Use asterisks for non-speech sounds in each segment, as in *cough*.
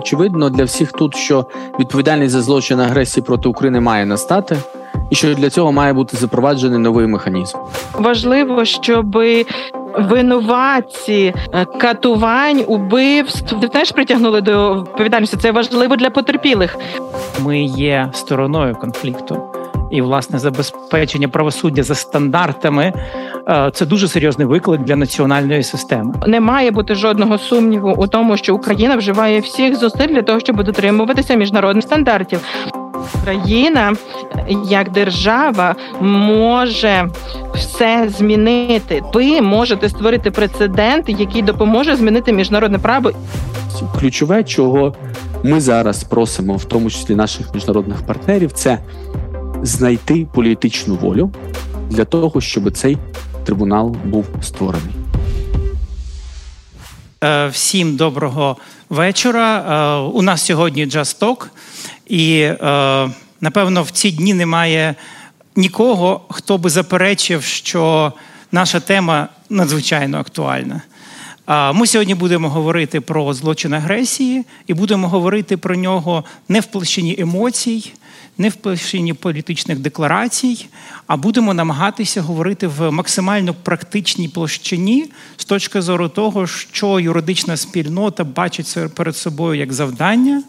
очевидно для всіх тут, що відповідальність за злочин агресії проти України має настати, і що для цього має бути запроваджений новий механізм. Важливо, щоб винуватці е, катувань, убивств теж притягнули до відповідальності. Це важливо для потерпілих. Ми є стороною конфлікту. І власне забезпечення правосуддя за стандартами це дуже серйозний виклик для національної системи. Не має бути жодного сумніву у тому, що Україна вживає всіх зусиль для того, щоб дотримуватися міжнародних стандартів. Україна як держава може все змінити. Ви можете створити прецедент, який допоможе змінити міжнародне право. Ключове, чого ми зараз просимо, в тому числі наших міжнародних партнерів, це знайти політичну волю для того, щоб цей трибунал був створений. Е, всім доброго вечора. Е, у нас сьогодні джасток, і е, напевно в ці дні немає нікого, хто би заперечив, що наша тема надзвичайно актуальна. Ми сьогодні будемо говорити про злочин агресії і будемо говорити про нього не в площині емоцій, не в площині політичних декларацій, а будемо намагатися говорити в максимально практичній площині з точки зору того, що юридична спільнота бачить перед собою як завдання,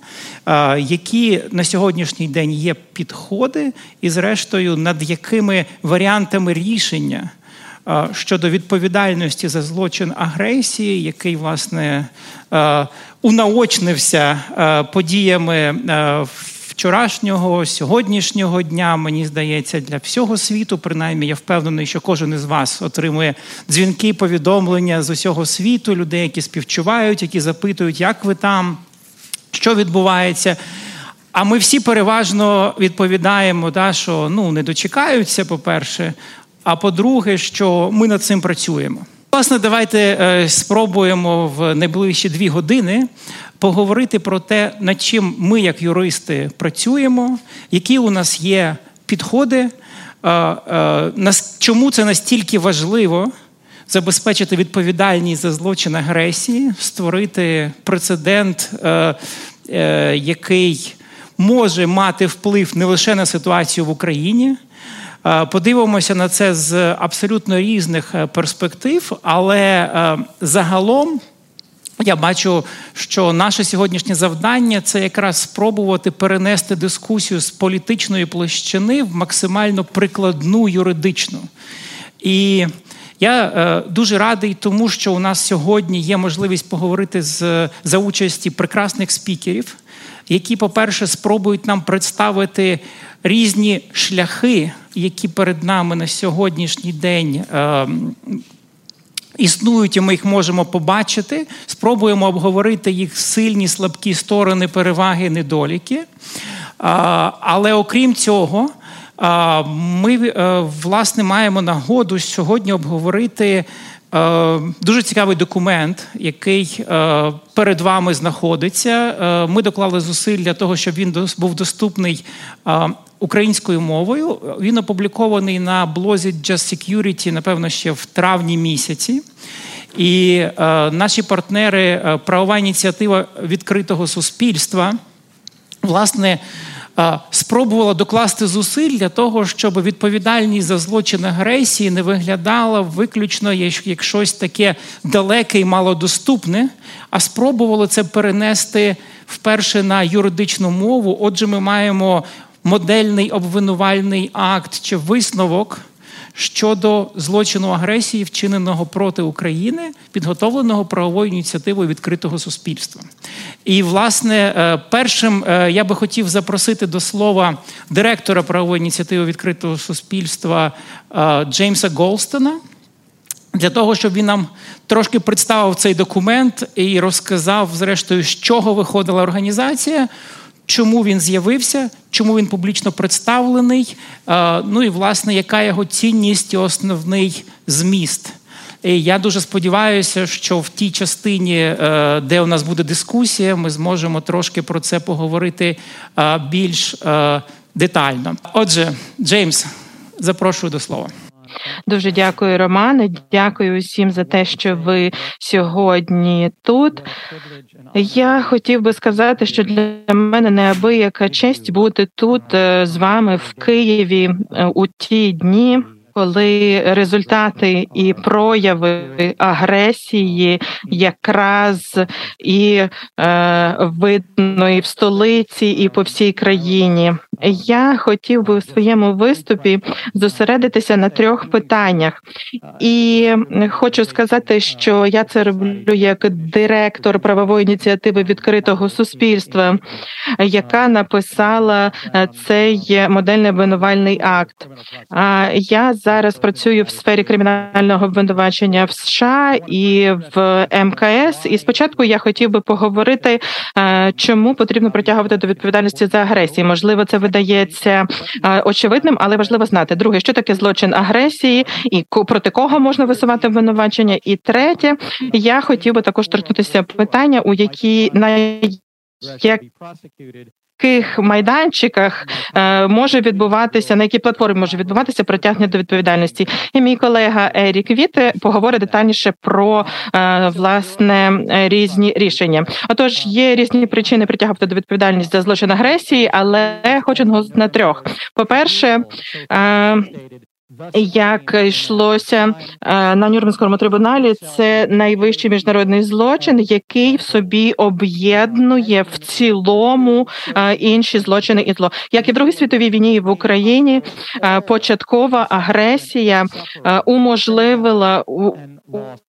які на сьогоднішній день є підходи, і, зрештою, над якими варіантами рішення. Щодо відповідальності за злочин агресії, який власне унаочнився подіями вчорашнього, сьогоднішнього дня, мені здається, для всього світу. Принаймні, я впевнений, що кожен із вас отримує дзвінки, повідомлення з усього світу, людей, які співчувають, які запитують, як ви там, що відбувається. А ми всі переважно відповідаємо, да, що ну, не дочекаються, по-перше. А по-друге, що ми над цим працюємо. Власне, давайте е, спробуємо в найближчі дві години поговорити про те, над чим ми, як юристи, працюємо, які у нас є підходи, чому це настільки важливо забезпечити відповідальність за злочин агресії, створити прецедент, е, е, який може мати вплив не лише на ситуацію в Україні. Подивимося на це з абсолютно різних е, перспектив, але загалом я бачу, що наше сьогоднішнє завдання це якраз спробувати перенести дискусію з політичної площини в максимально прикладну юридичну. І я е, дуже радий тому, що у нас сьогодні є можливість поговорити з за участі прекрасних спікерів, які, по-перше, спробують нам представити різні шляхи, які перед нами на сьогоднішній день. Е, існують, і ми їх можемо побачити. Спробуємо обговорити їх сильні, слабкі сторони, переваги, недоліки. Але окрім цього, ми е, власне маємо нагоду сьогодні обговорити. Е, дуже цікавий документ, який е, перед вами знаходиться. Ми доклали зусиль для того, щоб він був доступний українською мовою. Він опублікований на блозі Just Security, напевно, ще в травні місяці. І е, наші партнери, е, правова ініціатива відкритого суспільства, власне, е, спробувала докласти зусиль для того, щоб відповідальність за злочин агресії не виглядала виключно як щось таке далеке і малодоступне, а спробували це перенести вперше на юридичну мову. Отже, ми маємо модельний обвинувальний акт чи висновок щодо злочину агресії, вчиненого проти України, підготовленого правовою ініціативою відкритого суспільства. І, власне, е, першим е, я би хотів запросити до слова директора правової ініціативи відкритого суспільства е, Джеймса Голстона. Для того, щоб він нам трошки представив цей документ і розказав, зрештою, з чого виходила організація, чому він з'явився, чому він публічно представлений, ну і власне, яка його цінність і основний зміст. І Я дуже сподіваюся, що в тій частині, е, де у нас буде дискусія, ми зможемо трошки про це поговорити більш е, детально. Отже, Джеймс, запрошую до слова. Дуже дякую, Романе. Дякую усім за те, що ви сьогодні тут. Я хотів би сказати, що для мене неабияка честь бути тут е, з вами в Києві е, у ті дні коли результати і прояви агресії якраз і е, видно і в столиці, і по всій країні. Я хотів би у своєму виступі зосередитися на трьох питаннях, і хочу сказати, що я це роблю як директор правової ініціативи відкритого суспільства, яка написала е, цей модельний обвинувальний акт. А я зараз працюю в сфері кримінального обвинувачення в США і в МКС. І спочатку я хотів би поговорити, е, чому потрібно притягувати до відповідальності за агресію. Можливо, це видається е, очевидним, але важливо знати. Друге, що таке злочин агресії, і проти кого можна висувати обвинувачення. І третє, я хотів би також торкнутися питання, у які на як яких майданчиках е, може відбуватися, на якій платформі може відбуватися притягнення до відповідальності. І мій колега Ерік Віте поговорить детальніше про е, власне різні рішення. Отож, є різні причини притягувати до відповідальності за злочин агресії, але хочу на трьох. По перше, е, як йшлося е, на Нюрнберзькому трибуналі, це найвищий міжнародний злочин, який в собі об'єднує в цілому е, інші злочини і зло, як і в другій світовій війні в Україні. Е, початкова агресія уможливила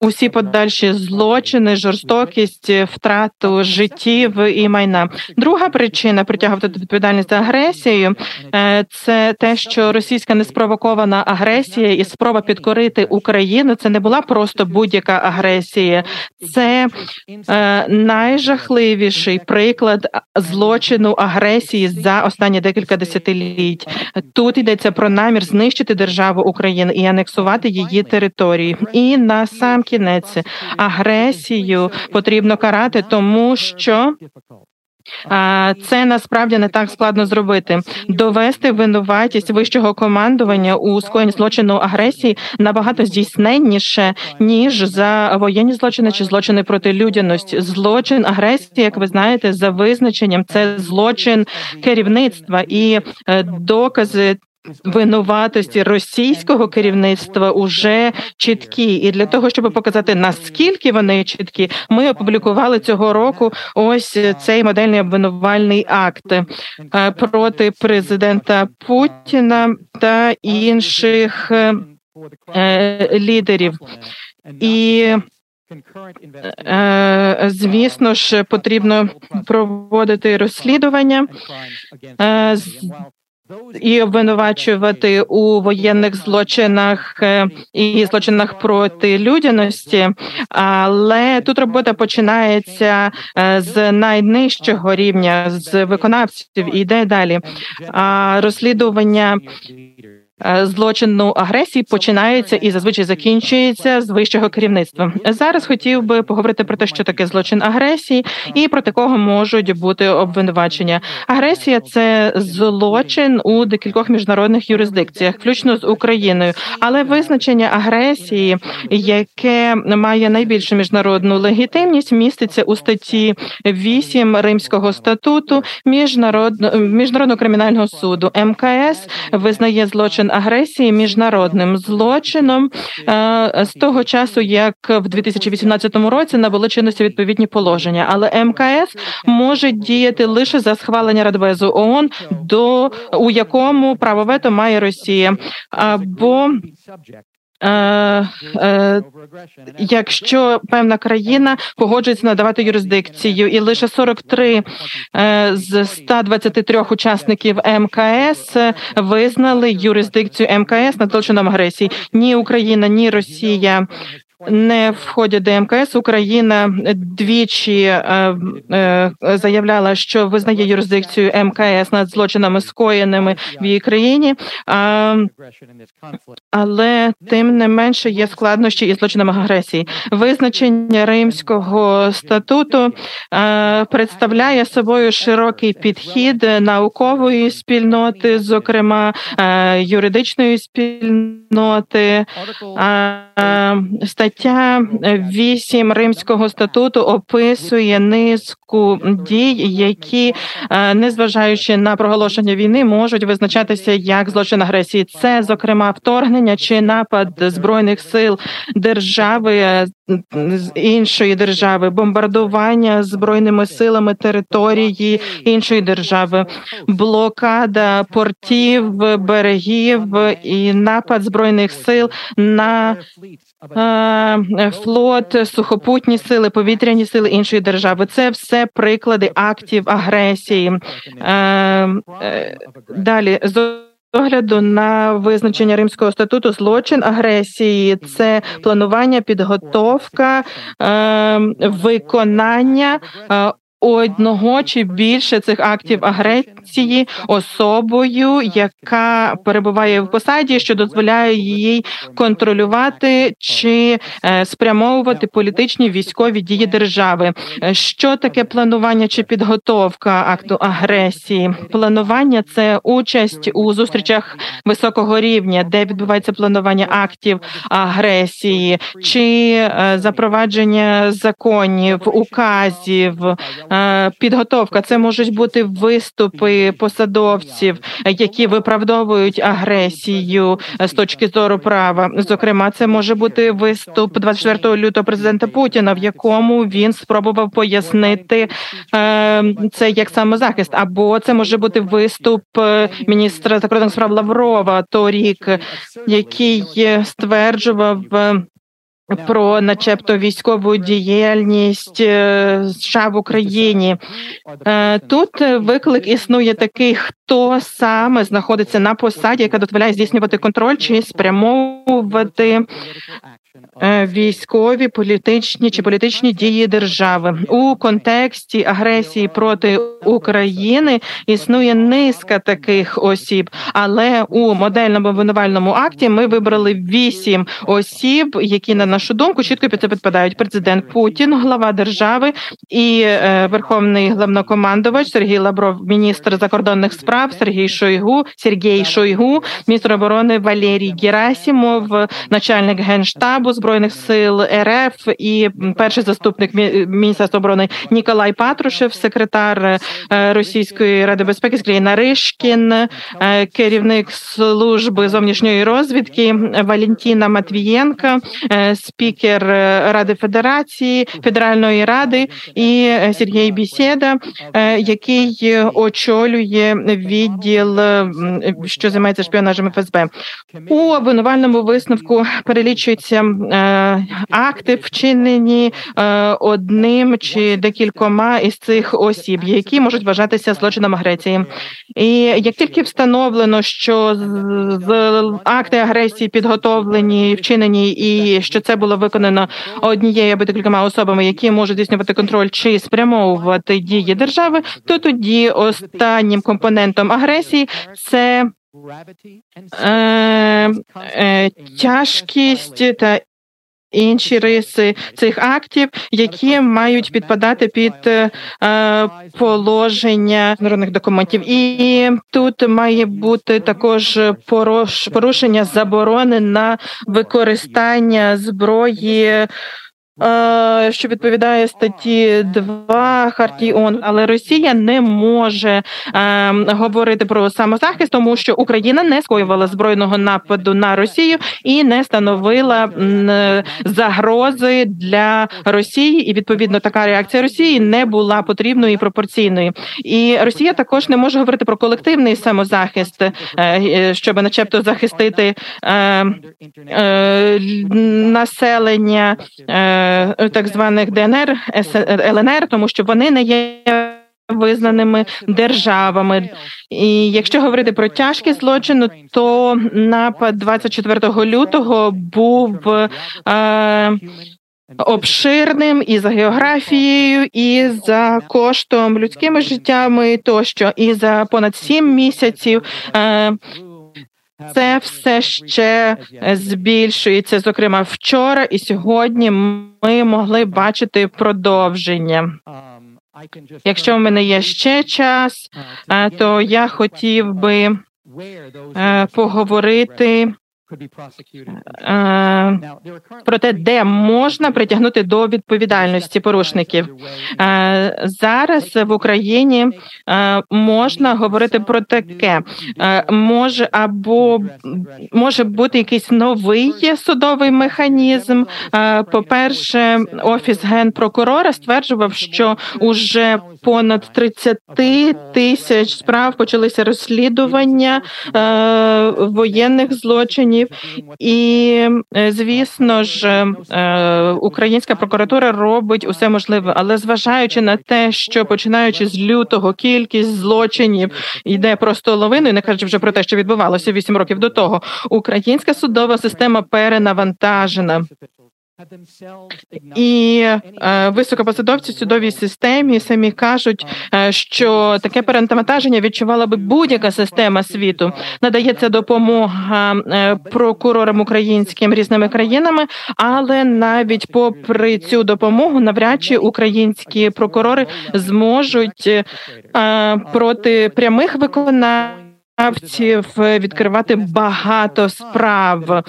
усі подальші злочини, жорстокість, втрату життів і майна. Друга причина притягувати до відповідальність за агресією це те, що російська неспровокована агресія і спроба підкорити Україну це не була просто будь-яка агресія, це е, найжахливіший приклад злочину агресії за останні декілька десятиліть. Тут йдеться про намір знищити державу України і анексувати її території. І на сам кінець агресію потрібно карати, тому що це насправді не так складно зробити. Довести винуватість вищого командування у скоєнні злочину агресії набагато здійсненніше ніж за воєнні злочини чи злочини проти людяності. Злочин агресії, як ви знаєте, за визначенням це злочин керівництва і е, докази винуватості російського керівництва уже чіткі, і для того, щоб показати наскільки вони чіткі, ми опублікували цього року ось цей модельний обвинувальний акт е, проти президента Путіна та інших е, лідерів і. Е, звісно ж, потрібно проводити розслідування і обвинувачувати у воєнних злочинах е, і злочинах проти людяності, але тут робота починається е, з найнижчого рівня з виконавців і йде далі. А розслідування злочину агресії починається і зазвичай закінчується з вищого керівництва. Зараз хотів би поговорити про те, що таке злочин агресії, і проти кого можуть бути обвинувачення. Агресія це злочин у декількох міжнародних юрисдикціях, включно з Україною, але визначення агресії, яке має найбільшу міжнародну легітимність, міститься у статті 8 Римського статуту міжнародного міжнародного кримінального суду. МКС визнає злочин агресії міжнародним злочином. Е, з того часу, як в 2018 році набули чинності відповідні положення, але МКС може діяти лише за схвалення Радбезу ООН, до у якому право вето має Росія. Або Якщо певна країна погоджується надавати юрисдикцію, і лише 43 е, з 123 учасників МКС визнали юрисдикцію МКС над злочином агресії, ні Україна, ні Росія не входять до МКС. Україна двічі е, е, заявляла, що визнає юрисдикцію МКС над злочинами скоєними в її країні, але тим не менше є складнощі і злочинами агресії. Визначення Римського статуту е, представляє собою широкий підхід наукової спільноти, зокрема юридичної спільноти. Стаття 8 Римського статуту описує низку дій, які, е, незважаючи на проголошення війни, можуть визначатися як злочин агресії. Це зокрема вторгнення чи напад збройних сил держави е, з іншої держави, бомбардування збройними силами території іншої держави, блокада портів, берегів і напад збройних сил на Е, флот, сухопутні сили, повітряні сили іншої держави це все приклади актів агресії. Е, е, далі з огляду на визначення Римського статуту злочин агресії це планування, підготовка, виконання одного чи більше цих актів агресії особою, яка перебуває в посаді, що дозволяє їй контролювати чи е, спрямовувати політичні військові дії держави. Що таке планування чи підготовка акту агресії? Планування це участь у зустрічах високого рівня, де відбувається планування актів агресії, чи е, запровадження законів, указів. Е, підготовка. Це можуть бути виступи посадовців, які виправдовують агресію з точки зору права. Зокрема, це може бути виступ 24 лютого президента Путіна, в якому він спробував пояснити е, це як самозахист, або це може бути виступ е, міністра закордонних справ Лаврова торік, який стверджував про, начебто, військову діяльність е, США в Україні. Е, тут виклик існує такий, хто саме знаходиться на посаді, яка дозволяє здійснювати контроль чи спрямовувати військові, політичні чи політичні дії держави. у контексті агресії проти України існує низка таких осіб, але у модельному винувальному акті ми вибрали вісім осіб, які на нашу думку чітко під це підпадають. Президент Путін, глава держави і е, верховний главнокомандувач Сергій Лавров, міністр закордонних справ Сергій Шойгу, Сергій Шойгу, міністр оборони Валерій Герасимов, начальник генштабу штабу збройних сил РФ і перший заступник міністерства оборони Ніколай Патрушев, секретар е, Російської ради безпеки Сергій Наришкін, е, керівник служби зовнішньої розвідки Валентіна Матвієнка, е, спікер Ради Федерації Федеральної ради і Сергій Бісєда, який очолює відділ, що займається шпіонажем ФСБ. У обвинувальному висновку перелічується акти вчинені е, одним чи декількома із цих осіб, які можуть вважатися злочином агресії. І як тільки встановлено, що з акти агресії підготовлені, вчинені, і що це було виконано однією або декількома особами, які можуть здійснювати контроль чи спрямовувати дії держави, то тоді останнім компонентом агресії це е, е, тяжкість та інші риси цих актів, які мають підпадати під е, положення народних документів, і тут має бути також порушення заборони на використання зброї. Е, що відповідає статті 2 Хартії ООН, але Росія не може е, говорити про самозахист, тому що Україна не скоювала збройного нападу на Росію і не становила загрози для Росії. І відповідно така реакція Росії не була потрібною і пропорційною. І Росія також не може говорити про колективний самозахист, е, щоб, начебто, захистити е, е, населення. Е, так званих ДНР ЛНР, тому що вони не є визнаними державами. І якщо говорити про тяжкість злочину, то напад 24 лютого був е, обширним і за географією, і за коштом людськими життями, тощо, і за понад сім місяців. Е, це все ще збільшується. Зокрема, вчора і сьогодні ми могли бачити продовження. Якщо в мене є ще час, то я хотів би е, поговорити про те, де можна притягнути до відповідальності порушників? Е, зараз в Україні е, можна говорити про таке, може або може бути якийсь новий судовий механізм. По перше, офіс генпрокурора стверджував, що уже понад 30 тисяч справ почалися розслідування воєнних злочинів злочинів, і е, звісно ж, е, українська прокуратура робить усе можливе, але зважаючи на те, що починаючи з лютого кількість злочинів йде просто лавиною, не кажучи вже про те, що відбувалося вісім років до того, українська судова система перенавантажена. І е, високопосадовці в судовій системі самі кажуть, е, що таке перентавантаження відчувала би будь-яка система світу. Надається допомога е, прокурорам українським різними країнами, але навіть попри цю допомогу, навряд чи українські прокурори зможуть е, проти прямих виконавців відкривати багато справ.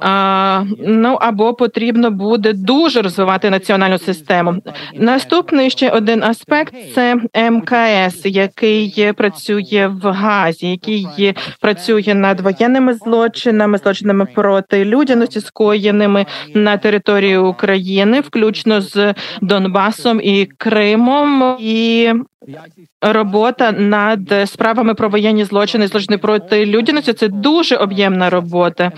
А, Ну або потрібно буде дуже розвивати національну систему. Наступний ще один аспект це МКС, який працює в Газі, який працює над воєнними злочинами, злочинами проти людяності, скоєними на території України, включно з Донбасом і Кримом, і робота над справами про воєнні злочини, злочини проти людяності. Це дуже об'ємна робота,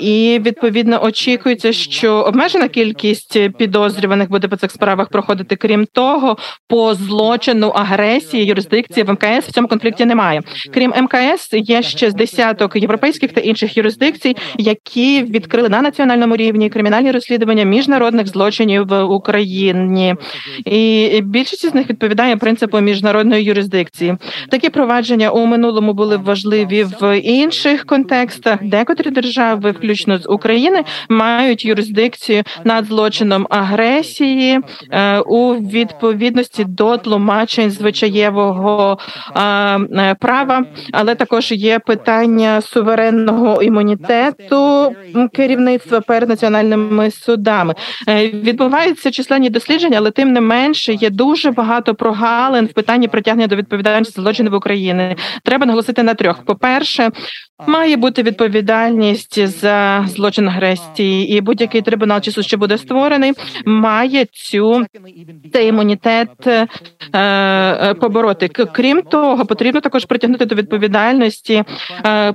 і відповідно очікується, що обмежена кількість підозрюваних буде по цих справах проходити. Крім того, по злочину агресії юрисдикції в МКС в цьому конфлікті немає. Крім МКС, є ще з десяток європейських та інших юрисдикцій, які відкрили на національному рівні кримінальні розслідування міжнародних злочинів в Україні, і більшість з них відповідає принципу міжнародної юрисдикції. Такі провадження у минулому були важливі в інших контекстах. Декотрі держави, включно з України, мають юрисдикцію над злочином агресії е, у відповідності до тлумачень звичаєвого е, права, але також є питання суверенного імунітету керівництва перед національними судами. Е, відбуваються численні дослідження, але тим не менше є дуже багато прогалин в питанні притягнення до відповідальності злочинів України. Треба наголосити на трьох: по перше, має бути відповідальність за злочин агресії, і будь-який трибунал чи суд, що буде створений, має цю цей імунітет е, е, побороти. Крім того, потрібно також притягнути до відповідальності е,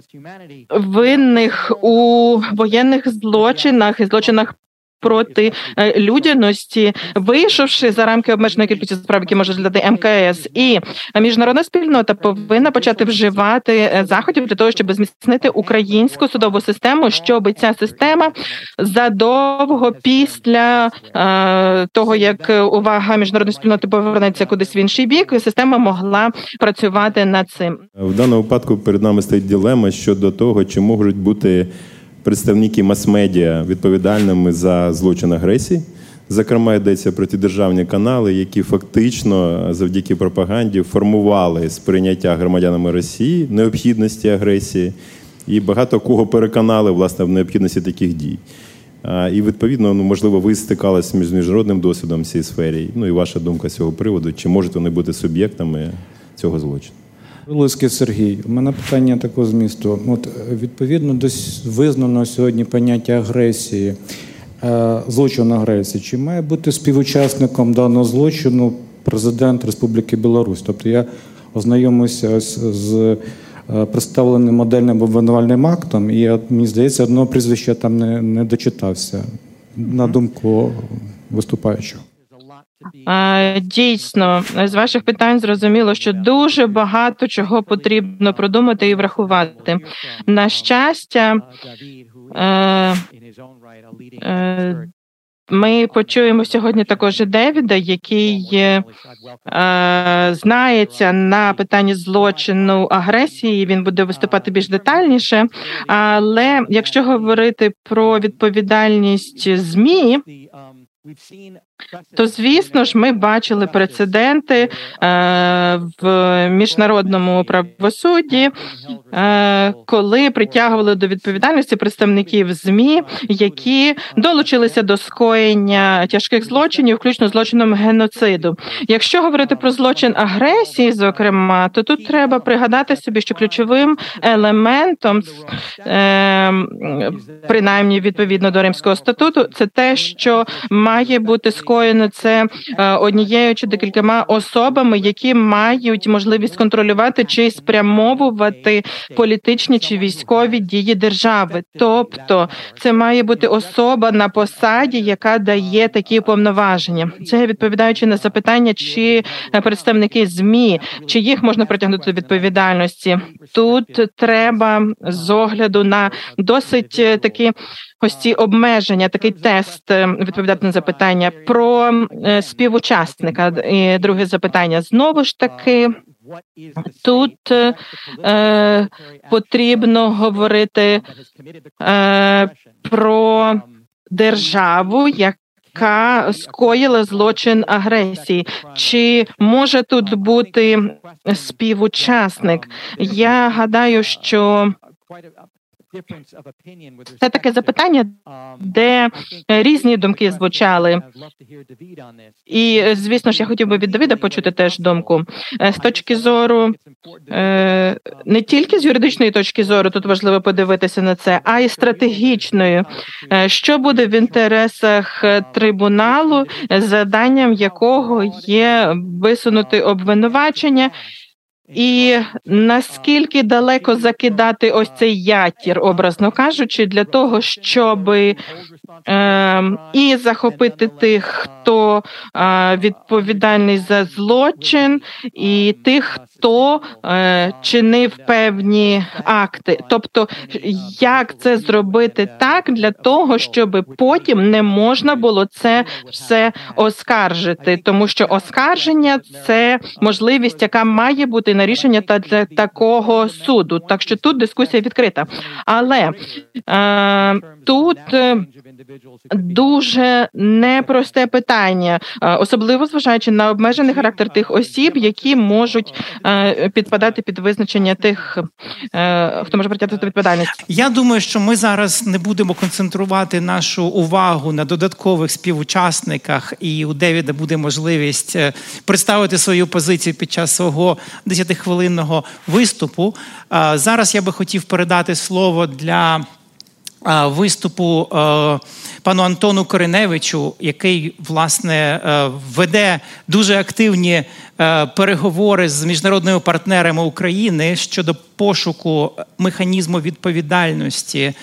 винних у воєнних злочинах і злочинах проти е, людяності, вийшовши за рамки обмеженої кількості справ, які може розглядати МКС, і міжнародна спільнота повинна почати вживати е, заходів для того, щоб зміцнити українську судову систему, щоб ця система задовго після е, того, як увага міжнародної спільноти повернеться кудись в інший бік, система могла працювати над цим в даному випадку. Перед нами стоїть дилема щодо того, чи можуть бути представники мас-медіа відповідальними за злочин агресії. Зокрема, йдеться про ті державні канали, які фактично завдяки пропаганді формували сприйняття громадянами Росії необхідності агресії, і багато кого переконали власне в необхідності таких дій. І відповідно, ну можливо, ви стикалися з міжнародним досвідом в цій сфері. Ну і ваша думка з цього приводу, чи можуть вони бути суб'єктами цього злочину? Луцький Сергій, у мене питання такого змісту. От відповідно до визнано сьогодні поняття агресії, е, злочин агресії. Чи має бути співучасником даного злочину президент Республіки Білорусь? Тобто я ознайомився з е, представленим модельним обвинувальним актом, і мені здається, одного прізвища там не, не дочитався на думку виступаючого. Дійсно, з ваших питань зрозуміло, що дуже багато чого потрібно продумати і врахувати. На щастя, е, е, ми почуємо сьогодні також Девіда, який е, знається на питанні злочину агресії. Він буде виступати більш детальніше. Але якщо говорити про відповідальність змі, то звісно ж, ми бачили прецеденти е, в міжнародному правосудді, е, коли притягували до відповідальності представників змі, які долучилися до скоєння тяжких злочинів, включно злочином геноциду. Якщо говорити про злочин агресії, зокрема, то тут треба пригадати собі, що ключовим елементом, е, принаймні відповідно до Римського статуту, це те, що має бути скоєно це е, однією чи декількома особами, які мають можливість контролювати чи спрямовувати політичні чи військові дії держави. Тобто це має бути особа на посаді, яка дає такі повноваження. Це відповідаючи на запитання, чи представники змі чи їх можна притягнути до відповідальності. Тут треба з огляду на досить е, такі ось ці обмеження, такий тест е, відповідати на запитання про е, співучасника. І Друге запитання знову ж таки. Тут е, потрібно говорити е, про державу, яка скоїла злочин агресії. Чи може тут бути співучасник? Я гадаю, що це таке запитання, де різні думки звучали. І звісно ж, я хотів би від Давида почути теж думку е, з точки зору е, не тільки з юридичної точки зору, тут важливо подивитися на це, а й стратегічної, е, що буде в інтересах трибуналу, заданням якого є висунути обвинувачення. І наскільки далеко закидати ось цей ятір, образно кажучи, для того, щоб е, і захопити тих, хто е, відповідальний за злочин, і тих, хто е, чинив певні акти. Тобто, як це зробити так для того, щоб потім не можна було це все оскаржити, тому що оскарження це можливість, яка має бути на рішення та для такого суду. Так що тут дискусія відкрита, але е, тут дуже непросте питання, особливо зважаючи на обмежений характер тих осіб, які можуть підпадати під визначення тих, е, хто може притягти до відповідальності. Я думаю, що ми зараз не будемо концентрувати нашу увагу на додаткових співучасниках, і у Девіда буде можливість е, представити свою позицію під час свого 10-хвилинного виступу. Зараз я би хотів передати слово для виступу пану Антону Кореневичу, який власне веде дуже активні переговори з міжнародними партнерами України щодо пошуку механізму відповідальності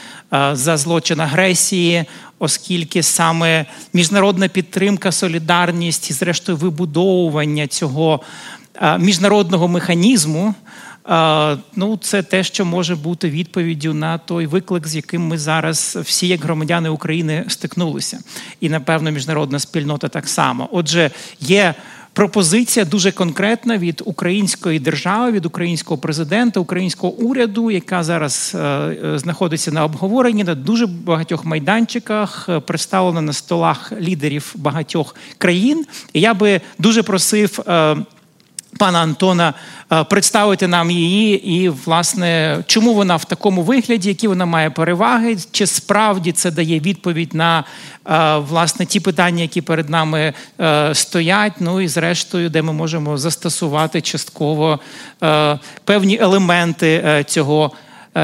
за злочин агресії, оскільки саме міжнародна підтримка, солідарність і, зрештою, вибудовування цього міжнародного механізму. Ну, це те, що може бути відповіддю на той виклик, з яким ми зараз всі, як громадяни України, стикнулися, і напевно міжнародна спільнота так само. Отже, є. Пропозиція дуже конкретна від української держави, від українського президента, українського уряду, яка зараз е, знаходиться на обговоренні на дуже багатьох майданчиках, е, представлена на столах лідерів багатьох країн. І я би дуже просив. Пана Антона е, представити нам її, і, власне, чому вона в такому вигляді, які вона має переваги, чи справді це дає відповідь на е, власне ті питання, які перед нами е, стоять. Ну і зрештою, де ми можемо застосувати частково певні елементи цього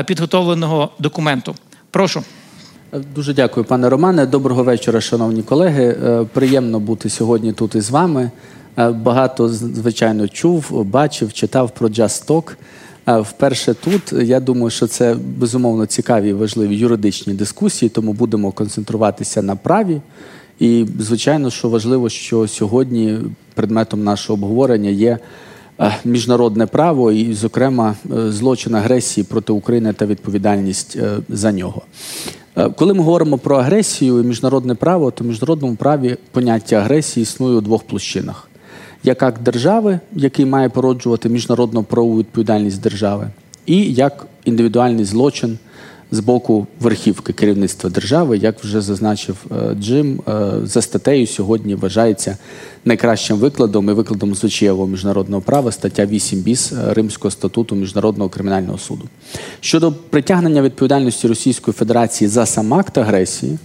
підготовленого документу. Прошу. Дуже дякую, пане Романе. Доброго вечора, шановні колеги. Приємно бути сьогодні тут із вами. Е, багато звичайно чув, бачив, читав про Just е, Вперше тут я думаю, що це безумовно цікаві і важливі юридичні дискусії, тому будемо концентруватися на праві. І звичайно, що важливо, що сьогодні предметом нашого обговорення є е, міжнародне право і, зокрема, злочин агресії проти України та відповідальність за нього. Коли ми говоримо про агресію і міжнародне право, то в міжнародному праві поняття агресії існує у двох площинах: як держави, який має породжувати міжнародну правову відповідальність держави, і як індивідуальний злочин з боку верхівки керівництва держави, як вже зазначив е, Джим, е, за статтею сьогодні вважається найкращим викладом і викладом звичаєвого міжнародного права стаття 8 біс Римського статуту міжнародного кримінального суду. Щодо притягнення відповідальності Російської Федерації за сам акт агресії.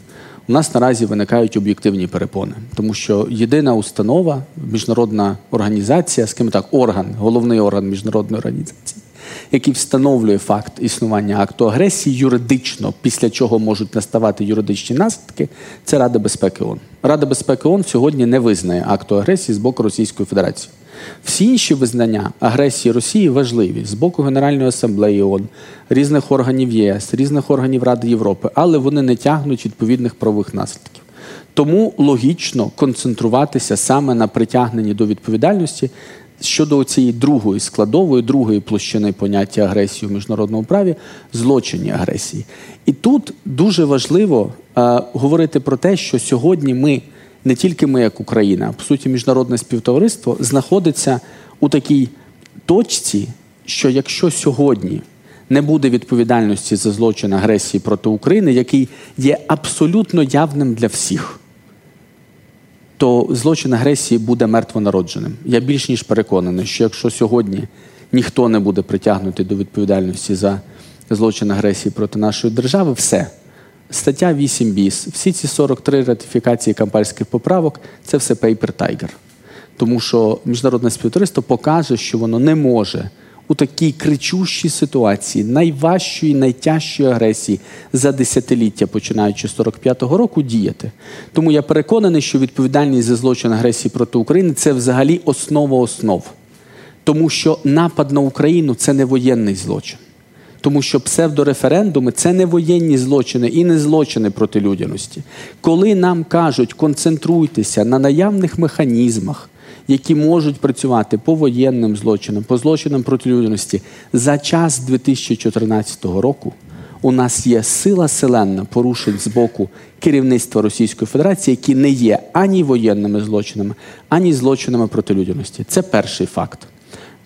У нас наразі виникають об'єктивні перепони, тому що єдина установа, міжнародна організація, ким так, орган, головний орган міжнародної організації, який встановлює факт існування акту агресії юридично, після чого можуть наставати юридичні наслідки, це Рада безпеки ООН. Рада безпеки ООН сьогодні не визнає акту агресії з боку Російської Федерації. Всі інші визнання агресії Росії важливі з боку Генеральної асамблеї ООН, різних органів ЄС, різних органів Ради Європи, але вони не тягнуть відповідних правових наслідків. Тому логічно концентруватися саме на притягненні до відповідальності щодо цієї другої складової, другої площини поняття агресії у міжнародному праві злочинні агресії. І тут дуже важливо е, говорити про те, що сьогодні ми, не тільки ми, як Україна, а по суті, міжнародне співтовариство знаходиться у такій точці, що якщо сьогодні не буде відповідальності за злочин агресії проти України, який є абсолютно явним для всіх то злочин агресії буде мертвонародженим. Я більш ніж переконаний, що якщо сьогодні ніхто не буде притягнутий до відповідальності за злочин агресії проти нашої держави, все. Стаття 8 біс, всі ці 43 ратифікації кампальських поправок це все paper tiger. Тому що міжнародне співтовариство покаже, що воно не може у такій кричущій ситуації, найважчої, найтяжчої агресії за десятиліття, починаючи з 45-го року, діяти. Тому я переконаний, що відповідальність за злочин агресії проти України це взагалі основа основ. Тому що напад на Україну це не воєнний злочин. Тому що псевдореферендуми це не воєнні злочини і не злочини проти людяності. Коли нам кажуть, концентруйтеся на наявних механізмах, які можуть працювати по воєнним злочинам, по злочинам проти людяності за час 2014 року. У нас є сила селенна порушень з боку керівництва Російської Федерації, які не є ані воєнними злочинами, ані злочинами проти людяності. Це перший факт.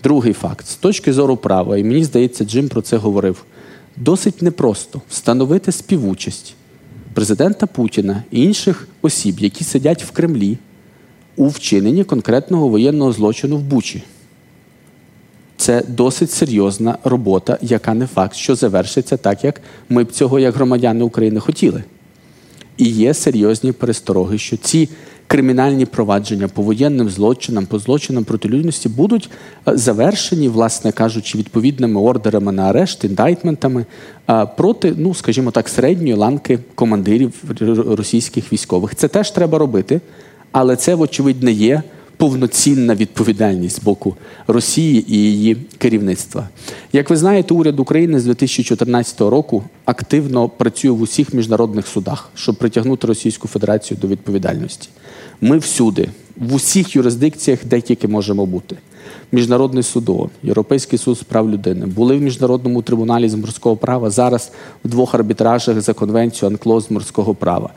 Другий факт з точки зору права, і мені здається, Джим про це говорив. Досить непросто встановити співучасть президента Путіна і інших осіб, які сидять в Кремлі у вчиненні конкретного воєнного злочину в Бучі. Це досить серйозна робота, яка не факт, що завершиться так, як ми б цього, як громадяни України, хотіли. І є серйозні перестороги, що ці кримінальні провадження по воєнним злочинам, по злочинам проти людяності будуть е, завершені, власне кажучи, відповідними ордерами на арешт, індайтментами е, проти, ну скажімо так, середньої ланки командирів російських військових. Це теж треба робити але це, вочевидь, не є повноцінна відповідальність з боку Росії і її керівництва. Як ви знаєте, уряд України з 2014 року активно працює в усіх міжнародних судах, щоб притягнути Російську Федерацію до відповідальності. Ми всюди, в усіх юрисдикціях, де тільки можемо бути. Міжнародний суд Європейський суд з прав людини були в міжнародному трибуналі з морського права. Зараз в двох арбітражах за конвенцію Анклоз морського права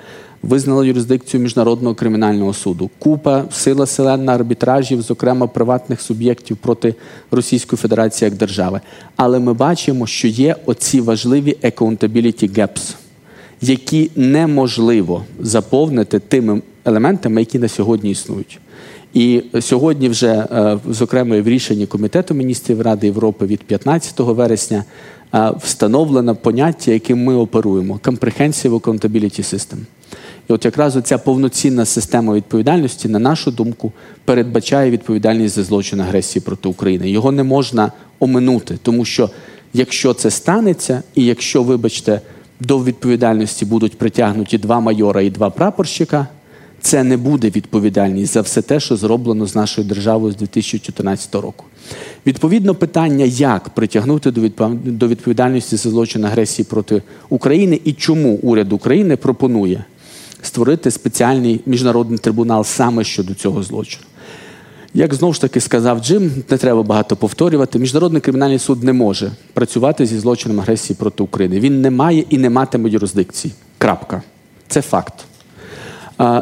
визнала юрисдикцію міжнародного кримінального суду. Купа сила селена арбітражів, зокрема приватних суб'єктів проти Російської Федерації як держави. Але ми бачимо, що є оці важливі accountability gaps, які неможливо заповнити тими елементами, які на сьогодні існують. І сьогодні, вже е, зокрема в рішенні комітету міністрів Ради Європи від 15 вересня е, встановлено поняття, яким ми оперуємо Comprehensive Accountability System. І от якраз оця повноцінна система відповідальності, на нашу думку, передбачає відповідальність за злочин агресії проти України. Його не можна оминути, тому що якщо це станеться, і якщо, вибачте, до відповідальності будуть притягнуті два майора і два прапорщика, це не буде відповідальність за все те, що зроблено з нашою державою з 2014 року. Відповідно, питання, як притягнути до відповідальності за злочин агресії проти України і чому уряд України пропонує створити спеціальний міжнародний трибунал саме щодо цього злочину. Як знову ж таки сказав Джим, не треба багато повторювати. Міжнародний кримінальний суд не може працювати зі злочином агресії проти України. Він не має і не матиме юрисдикції. Крапка. Це факт.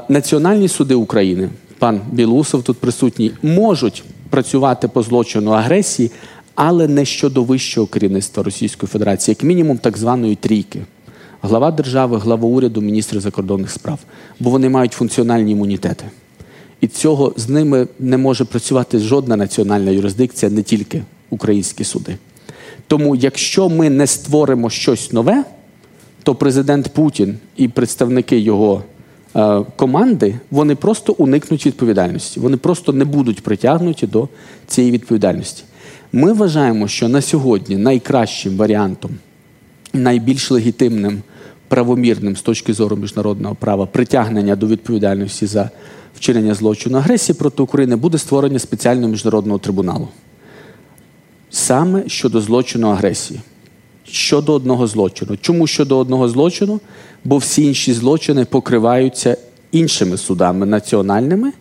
Національні суди України, пан Білусов тут присутній, можуть працювати по злочину агресії, але не щодо вищого керівництва Російської Федерації, як мінімум так званої трійки. Глава держави, глава уряду, міністр закордонних справ, бо вони мають функціональні імунітети. І цього з ними не може працювати жодна національна юрисдикція, не тільки українські суди. Тому, якщо ми не створимо щось нове, то президент Путін і представники його е, команди вони просто уникнуть відповідальності. Вони просто не будуть притягнуті до цієї відповідальності. Ми вважаємо, що на сьогодні найкращим варіантом, найбільш легітимним, правомірним з точки зору міжнародного права притягнення до відповідальності за вчинення злочину агресії проти України буде створення спеціального міжнародного трибуналу. Саме щодо злочину агресії. Щодо одного злочину. Чому щодо одного злочину? Бо всі інші злочини покриваються іншими судами національними.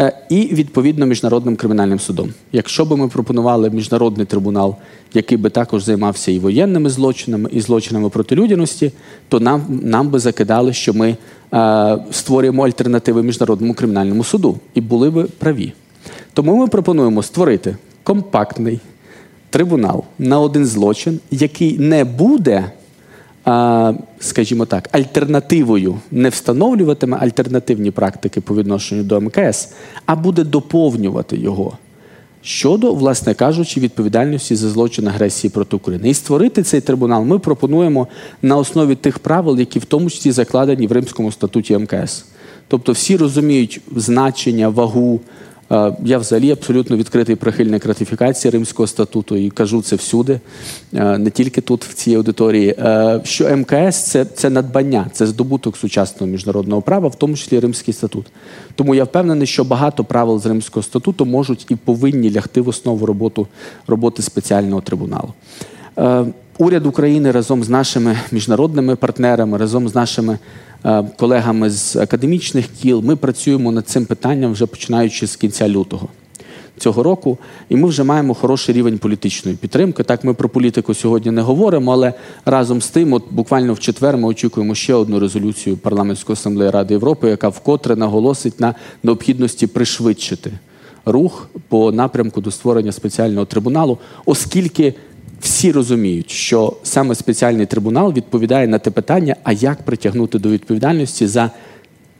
Е, і відповідно міжнародним кримінальним судом. Якщо би ми пропонували міжнародний трибунал, який би також займався і воєнними злочинами, і злочинами проти людяності, то нам нам би закидали, що ми е, створюємо альтернативи міжнародному кримінальному суду і були би праві. Тому ми пропонуємо створити компактний трибунал на один злочин, який не буде скажімо так, альтернативою не встановлюватиме альтернативні практики по відношенню до МКС, а буде доповнювати його щодо, власне кажучи, відповідальності за злочин агресії проти України. І створити цей трибунал ми пропонуємо на основі тих правил, які в тому числі закладені в Римському статуті МКС. Тобто всі розуміють значення, вагу. Е, я взагалі абсолютно відкритий прихильник ратифікації Римського статуту і кажу це всюди, е, не тільки тут, в цій аудиторії. Е, що МКС це це надбання, це здобуток сучасного міжнародного права, в тому числі Римський статут. Тому я впевнений, що багато правил з Римського статуту можуть і повинні лягти в основу роботу, роботи спеціального трибуналу. Уряд України разом з нашими міжнародними партнерами, разом з нашими колегами з академічних кіл. Ми працюємо над цим питанням вже починаючи з кінця лютого. Цього року, і ми вже маємо хороший рівень політичної підтримки. Так, ми про політику сьогодні не говоримо, але разом з тим, от буквально в четвер, ми очікуємо ще одну резолюцію парламентської асамблеї Ради Європи, яка вкотре наголосить на необхідності пришвидшити рух по напрямку до створення спеціального трибуналу, оскільки всі розуміють, що саме спеціальний трибунал відповідає на те питання, а як притягнути до відповідальності за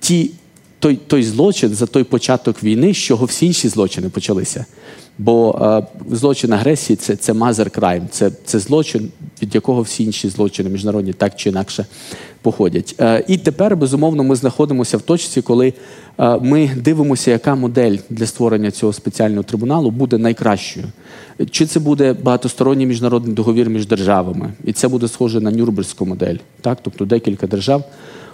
ті, той той злочин, за той початок війни, з чого всі інші злочини почалися. Бо е, злочин агресії це це мазер крайм, це це злочин, від якого всі інші злочини міжнародні так чи інакше походять. Е, і тепер, безумовно, ми знаходимося в точці, коли е, ми дивимося, яка модель для створення цього спеціального трибуналу буде найкращою. Чи це буде багатосторонній міжнародний договір між державами, і це буде схоже на Нюрнберзьку модель, так тобто декілька держав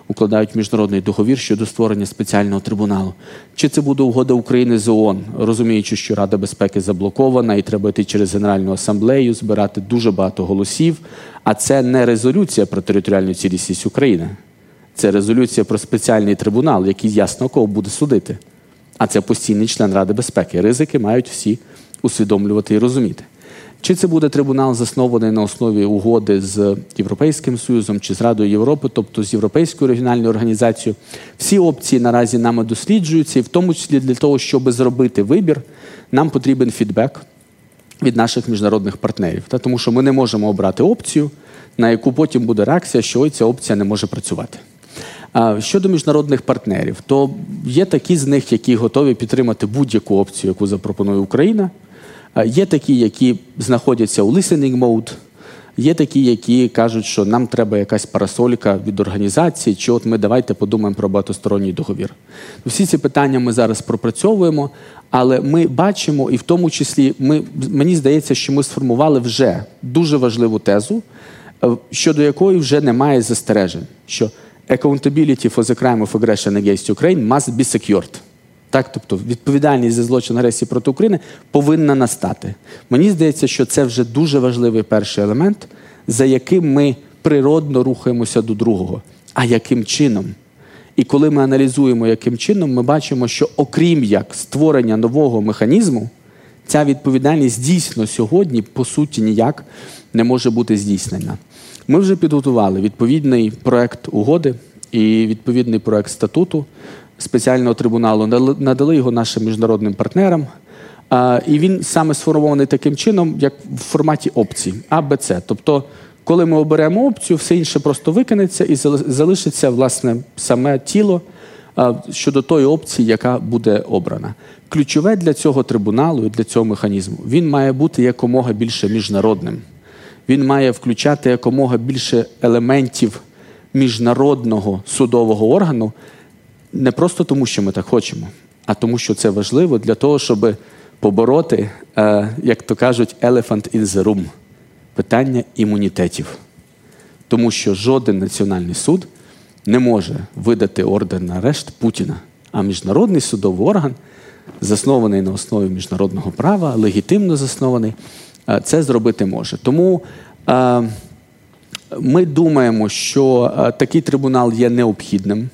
укладають міжнародний договір щодо створення спеціального трибуналу. Чи це буде угода України з ООН, розуміючи, що Рада безпеки заблокована, і треба йти через Генеральну асамблею, збирати дуже багато голосів. А це не резолюція про територіальну цілісність України, це резолюція про спеціальний трибунал, який ясно кого буде судити. А це постійний член Ради безпеки. Ризики мають всі усвідомлювати і розуміти. Чи це буде трибунал заснований на основі угоди з Європейським Союзом чи з Радою Європи, тобто з Європейською регіональною організацією, всі опції наразі нами досліджуються, і в тому числі для того, щоб зробити вибір, нам потрібен фідбек від наших міжнародних партнерів. Тому що ми не можемо обрати опцію, на яку потім буде реакція, що ой, ця опція не може працювати. Щодо міжнародних партнерів, то є такі з них, які готові підтримати будь-яку опцію, яку запропонує Україна. Є такі, які знаходяться у listening mode, є такі, які кажуть, що нам треба якась парасолька від організації, чи от ми давайте подумаємо про багатосторонній договір. Всі ці питання ми зараз пропрацьовуємо, але ми бачимо, і в тому числі ми, мені здається, що ми сформували вже дуже важливу тезу, е, щодо якої вже немає застережень. що accountability for the crime of aggression against Ukraine must be secured. Так, тобто відповідальність за злочин агресії проти України повинна настати. Мені здається, що це вже дуже важливий перший елемент, за яким ми природно рухаємося до другого. А яким чином? І коли ми аналізуємо, яким чином, ми бачимо, що окрім як створення нового механізму, ця відповідальність дійсно сьогодні, по суті, ніяк не може бути здійснена. Ми вже підготували відповідний проект угоди і відповідний проект статуту спеціального трибуналу, надали його нашим міжнародним партнерам. І він саме сформований таким чином, як в форматі опцій А, Б, С. Тобто, коли ми оберемо опцію, все інше просто викинеться і залишиться власне саме тіло щодо тої опції, яка буде обрана. Ключове для цього трибуналу і для цього механізму він має бути якомога більше міжнародним. Він має включати якомога більше елементів міжнародного судового органу, не просто тому, що ми так хочемо, а тому, що це важливо для того, щоб побороти, е, як то кажуть, elephant in the room – питання імунітетів. Тому що жоден національний суд не може видати ордер на арешт Путіна, а міжнародний судовий орган, заснований на основі міжнародного права, легітимно заснований, е, це зробити може. Тому е, ми думаємо, що такий трибунал є необхідним.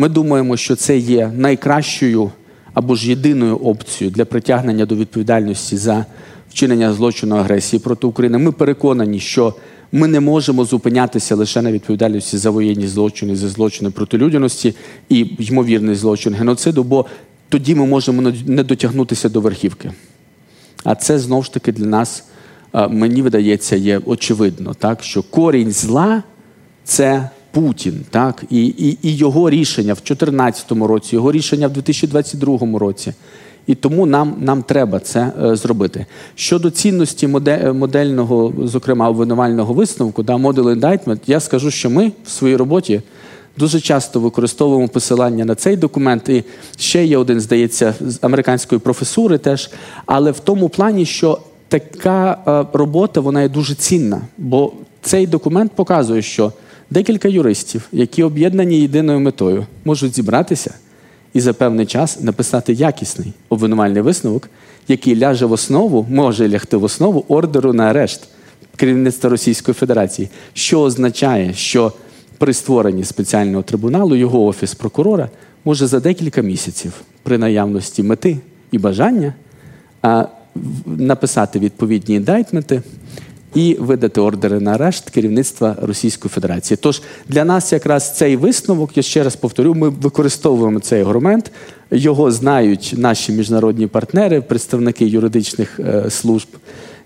Ми думаємо, що це є найкращою або ж єдиною опцією для притягнення до відповідальності за вчинення злочину агресії проти України. Ми переконані, що ми не можемо зупинятися лише на відповідальності за воєнні злочини, за злочини проти людяності і ймовірний злочин геноциду, бо тоді ми можемо не дотягнутися до верхівки. А це знову ж таки для нас, мені видається, є очевидно, так, що корінь зла це Путін, так і і, і його рішення в 2014 році, його рішення в 2022 році. І тому нам нам треба це е, зробити. Щодо цінності модель, модельного, зокрема обвинувального висновку, да, Model Indictment, я скажу, що ми в своїй роботі дуже часто використовуємо посилання на цей документ. І ще є один, здається, з американської професури теж. Але в тому плані, що така е, робота вона є дуже цінна, бо цей документ показує, що декілька юристів, які об'єднані єдиною метою, можуть зібратися і за певний час написати якісний обвинувальний висновок, який ляже в основу, може лягти в основу ордеру на арешт керівництва Російської Федерації, що означає, що при створенні спеціального трибуналу його офіс прокурора може за декілька місяців при наявності мети і бажання написати відповідні індайтменти і видати ордери на арешт керівництва Російської Федерації. Тож для нас якраз цей висновок, я ще раз повторю, ми використовуємо цей аргумент. Його знають наші міжнародні партнери, представники юридичних е, служб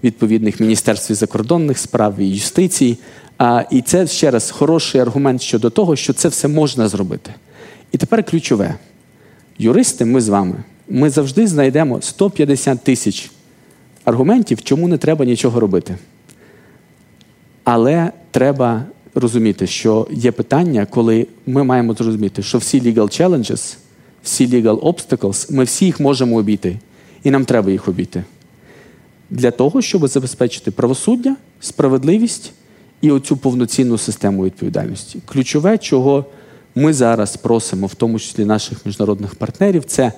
відповідних міністерств закордонних справ і юстиції. А, І це ще раз хороший аргумент щодо того, що це все можна зробити. І тепер ключове: юристи, ми з вами, ми завжди знайдемо 150 тисяч аргументів, чому не треба нічого робити. Але треба розуміти, що є питання, коли ми маємо зрозуміти, що всі legal challenges, всі legal obstacles, ми всі їх можемо обійти. І нам треба їх обійти. Для того, щоб забезпечити правосуддя, справедливість і оцю повноцінну систему відповідальності. Ключове, чого ми зараз просимо, в тому числі наших міжнародних партнерів, це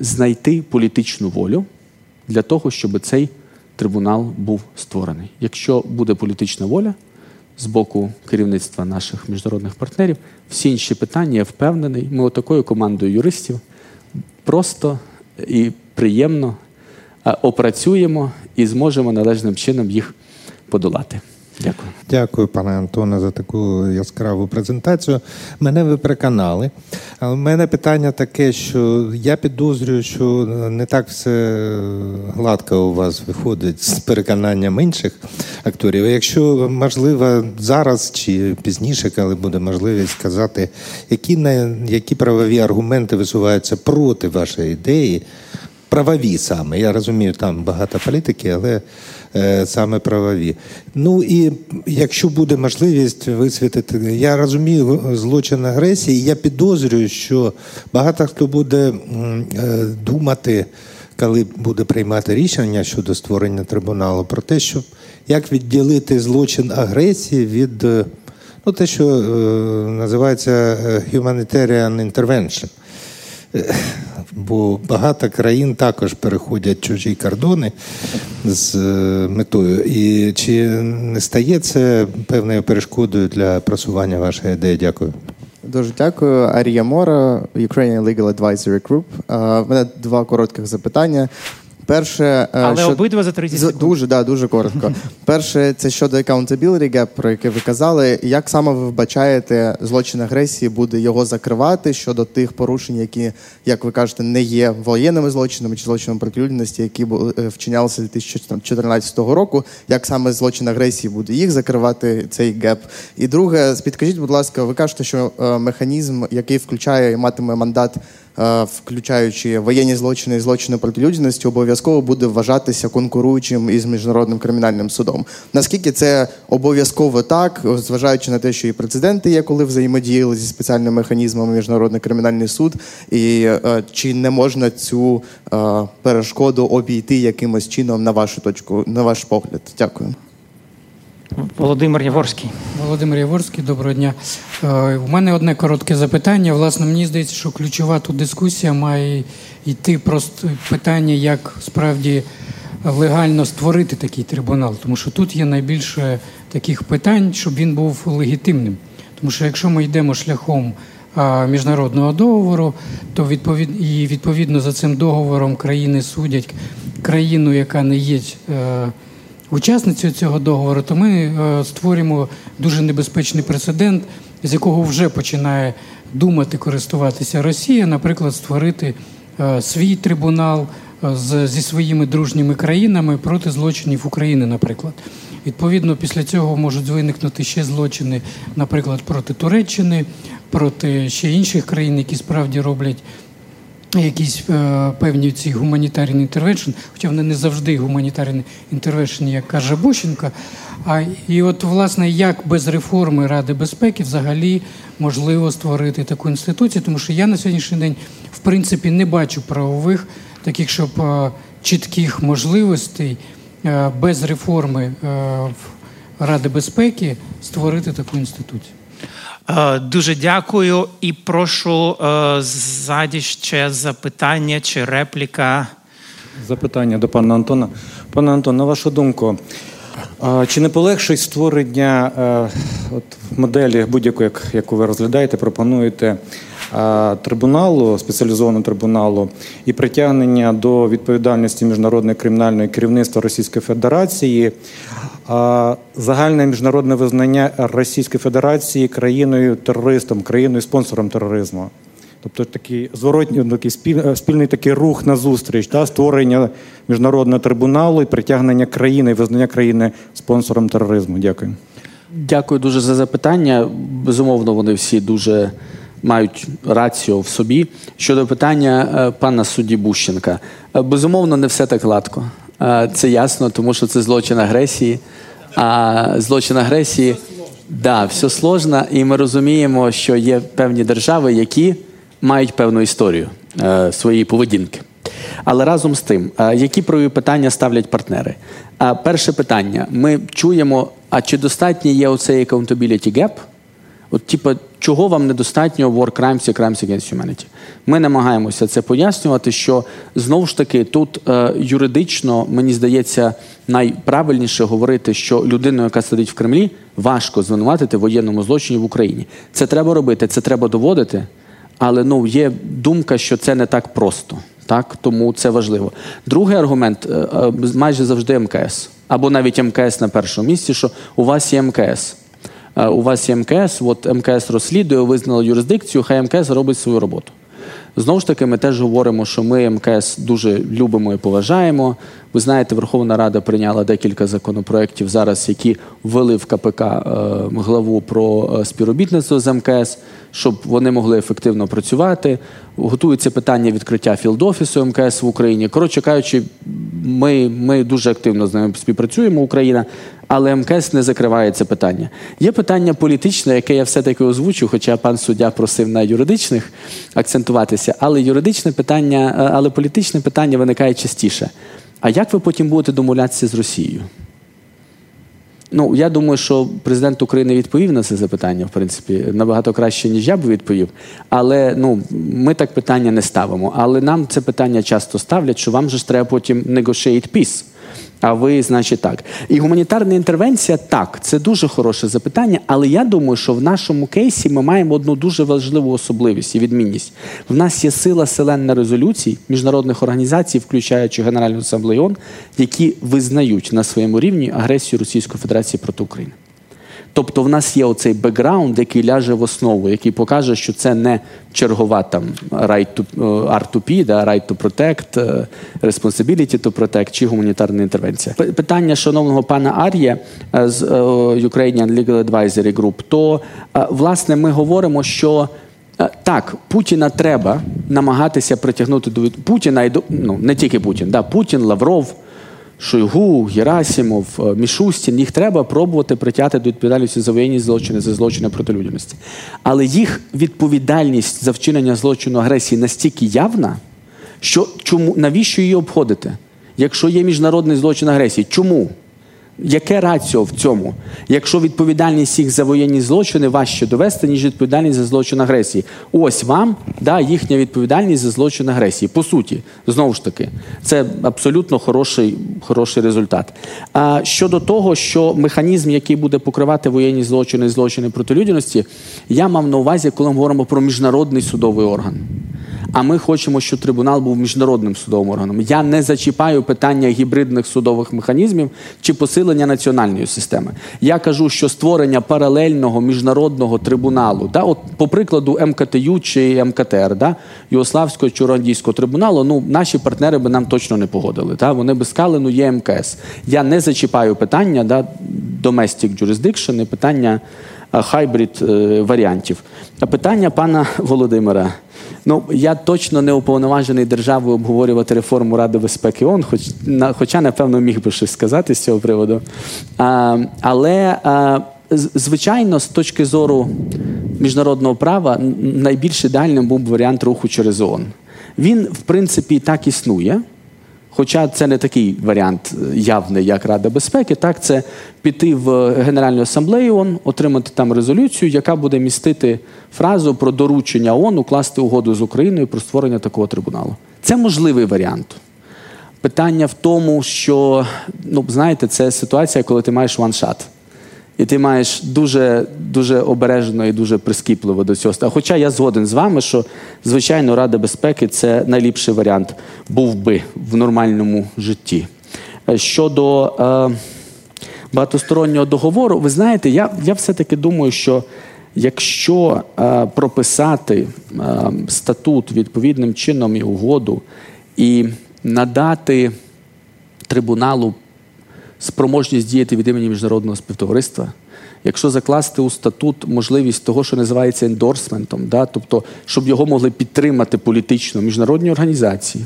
знайти політичну волю для того, щоб цей трибунал був створений. Якщо буде політична воля з боку керівництва наших міжнародних партнерів, всі інші питання, я впевнений, ми отакою командою юристів просто і приємно опрацюємо і зможемо належним чином їх подолати. Дякую. Дякую, пане Антоне, за таку яскраву презентацію. Мене ви переконали. Але в мене питання таке, що я підозрюю, що не так все гладко у вас виходить з переконанням інших акторів. Якщо можливо зараз чи пізніше, коли буде можливість сказати, які які правові аргументи висуваються проти вашої ідеї, правові саме. Я розумію, там багато політики, але. Е, саме правові. Ну і якщо буде можливість висвітити, я розумію злочин агресії, я підозрюю, що багато хто буде е, думати, коли буде приймати рішення щодо створення трибуналу, про те, що як відділити злочин агресії від е, ну, те, що називається humanitarian intervention бо багато країн також переходять чужі кордони з е, метою. І чи не стає це певною перешкодою для просування вашої ідеї? Дякую. Дуже дякую. Арія Мора, Ukrainian Legal Advisory Group. У мене два коротких запитання. Перше, е, але що... обидва за 30 секунд. Дуже, да, дуже коротко. *laughs* Перше, це щодо accountability gap, про яке ви казали. Як саме ви вбачаєте злочин агресії, буде його закривати щодо тих порушень, які, як ви кажете, не є воєнними злочинами чи злочинами проти людяності, які е, вчинялися 2014 року? Як саме злочин агресії буде їх закривати, цей геп? І друге, підкажіть, будь ласка, ви кажете, що е, механізм, який включає і матиме мандат. Е, включаючи воєнні злочини і злочини проти людяності, обов'язково буде вважатися конкуруючим із міжнародним кримінальним судом. Наскільки це обов'язково так, зважаючи на те, що і прецеденти є, коли взаємодіяли зі спеціальними механізмами міжнародний кримінальний суд, і е, чи не можна цю е, перешкоду обійти якимось чином на вашу точку, на ваш погляд? Дякую. Володимир Яворський. Володимир Яворський, доброго дня. Е, у мене одне коротке запитання. Власне, мені здається, що ключова тут дискусія має йти просто питання, як справді легально створити такий трибунал. Тому що тут є найбільше таких питань, щоб він був легітимним. Тому що якщо ми йдемо шляхом міжнародного договору, то відповідно і відповідно за цим договором країни судять країну, яка не є. Учасницею цього договору, то ми е, створюємо дуже небезпечний прецедент, з якого вже починає думати користуватися Росія, наприклад, створити е, свій трибунал е, зі своїми дружніми країнами проти злочинів України, наприклад. Відповідно, після цього можуть виникнути ще злочини, наприклад, проти Туреччини, проти ще інших країн, які справді роблять якісь е, певні ці гуманітарні інтервеншн, хоча вони не завжди гуманітарні інтервеншн, як каже Бощенко. А і от, власне, як без реформи Ради безпеки взагалі можливо створити таку інституцію, тому що я на сьогоднішній день в принципі не бачу правових таких, щоб е, чітких можливостей е, без реформи е, Ради безпеки створити таку інституцію. Е, дуже дякую і прошу е, ззаді ще запитання чи репліка. Запитання до пана Антона. Пане Антон, на вашу думку, чи не полегшить створення е, от, моделі будь-якої, яку ви розглядаєте, пропонуєте трибуналу, спеціалізованого трибуналу і притягнення до відповідальності міжнародної кримінальної керівництва Російської Федерації, загальне міжнародне визнання Російської Федерації країною терористом, країною спонсором тероризму? Тобто такий зворотній такий спільний такий рух на зустріч, та, створення міжнародного трибуналу і притягнення країни і визнання країни спонсором тероризму. Дякую. Дякую дуже за запитання. Безумовно, вони всі дуже мають раціо в собі. Щодо питання е, пана судді Бущенка, е, безумовно, не все так гладко. Е, це ясно, тому що це злочин агресії. А злочин агресії, да, все сложно, і ми розуміємо, що є певні держави, які мають певну історію своєї поведінки. Але разом з тим, які правові питання ставлять партнери? Перше питання: ми чуємо, а чи достатній є оцей accountability gap? От, типу, чого вам недостатньо war crimes і crimes against humanity? Ми намагаємося це пояснювати, що знову ж таки тут е, юридично, мені здається, найправильніше говорити, що людину, яка сидить в Кремлі, важко звинуватити в воєнному злочині в Україні. Це треба робити, це треба доводити, але ну, є думка, що це не так просто. Так, Тому це важливо. Другий аргумент е, е, майже завжди МКС. Або навіть МКС на першому місці, що у вас є МКС. У вас є МКС, от МКС розслідує, визнало юрисдикцію, хай МКС робить свою роботу. Знову ж таки, ми теж говоримо, що ми МКС дуже любимо і поважаємо. Ви знаєте, Верховна Рада прийняла декілька законопроєктів зараз, які ввели в КПК е, главу про е, співробітництво з МКС, щоб вони могли ефективно працювати. Готується питання відкриття філд-офісу МКС в Україні. Коротше кажучи, ми, ми дуже активно з ними співпрацюємо. Україна але МКС не закриває це питання. Є питання політичне, яке я все-таки озвучу, хоча пан суддя просив на юридичних акцентуватися, але юридичне питання, е, але політичне питання виникає частіше. А як ви потім будете домовлятися з Росією? Ну, я думаю, що президент України відповів на це запитання, в принципі, набагато краще, ніж я б відповів. Але ну, ми так питання не ставимо. Але нам це питання часто ставлять, що вам же ж треба потім negotiate peace. А ви, значить, так. І гуманітарна інтервенція так, це дуже хороше запитання, але я думаю, що в нашому кейсі ми маємо одну дуже важливу особливість і відмінність. В нас є сила селенна резолюцій міжнародних організацій, включаючи Генеральну асамблею які визнають на своєму рівні агресію Російської Федерації проти України. Тобто в нас є оцей бекграунд, який ляже в основу, який покаже, що це не чергова там right to, R2P, да, right to protect, е, responsibility to protect чи гуманітарна інтервенція. Питання шановного пана Ар'є е, з е, Ukrainian Legal Advisory Group, то власне ми говоримо, що. Так, Путіна треба намагатися притягнути до Путіна і до ну не тільки Путін, да Путін, Лавров, Шойгу, Герасимов, е, Мішустін, їх треба пробувати притягти до відповідальності за воєнні злочини, за злочини проти людяності. Але їх відповідальність за вчинення злочину агресії настільки явна, що чому навіщо її обходити? Якщо є міжнародний злочин агресії, чому? Яке раціо в цьому, якщо відповідальність їх за воєнні злочини важче довести, ніж відповідальність за злочин агресії? Ось вам да, їхня відповідальність за злочин агресії. По суті, знову ж таки, це абсолютно хороший хороший результат. А щодо того, що механізм, який буде покривати воєнні злочини і злочини проти людяності, я мав на увазі, коли ми говоримо про міжнародний судовий орган. А ми хочемо, щоб трибунал був міжнародним судовим органом. Я не зачіпаю питання гібридних судових механізмів чи посилення національної системи. Я кажу, що створення паралельного міжнародного трибуналу, да, от по прикладу МКТЮ чи МКТР, да, Югославського чи Руандійського трибуналу, ну наші партнери би нам точно не погодили. Да, Вони би сказали, ну є МКС. Я не зачіпаю питання да, domestic jurisdiction, питання хайбрид е, варіантів. А питання пана Володимира. Ну, я точно не уповноважений державою обговорювати реформу Ради безпеки ООН, хоч, на, хоча, напевно, міг би щось сказати з цього приводу. А, Але, а, звичайно, з точки зору міжнародного права, найбільш ідеальним був варіант руху через ООН. Він, в принципі, так існує. Хоча це не такий варіант е, явний, як Рада безпеки, так це піти в Генеральну асамблею ООН, отримати там резолюцію, яка буде містити фразу про доручення ООН укласти угоду з Україною про створення такого трибуналу. Це можливий варіант. Питання в тому, що ну знаєте, це ситуація, коли ти маєш ваншат. І ти маєш дуже дуже обережно і дуже прискіпливо до цього. Хоча я згоден з вами, що звичайно Рада безпеки це найліпший варіант був би в нормальному житті. Е, щодо е, багатостороннього договору, ви знаєте, я я все-таки думаю, що якщо е, прописати е, статут відповідним чином і угоду і надати трибуналу спроможність діяти від імені міжнародного співтовариства, якщо закласти у статут можливість того, що називається ендорсментом, да, тобто, щоб його могли підтримати політично міжнародні організації,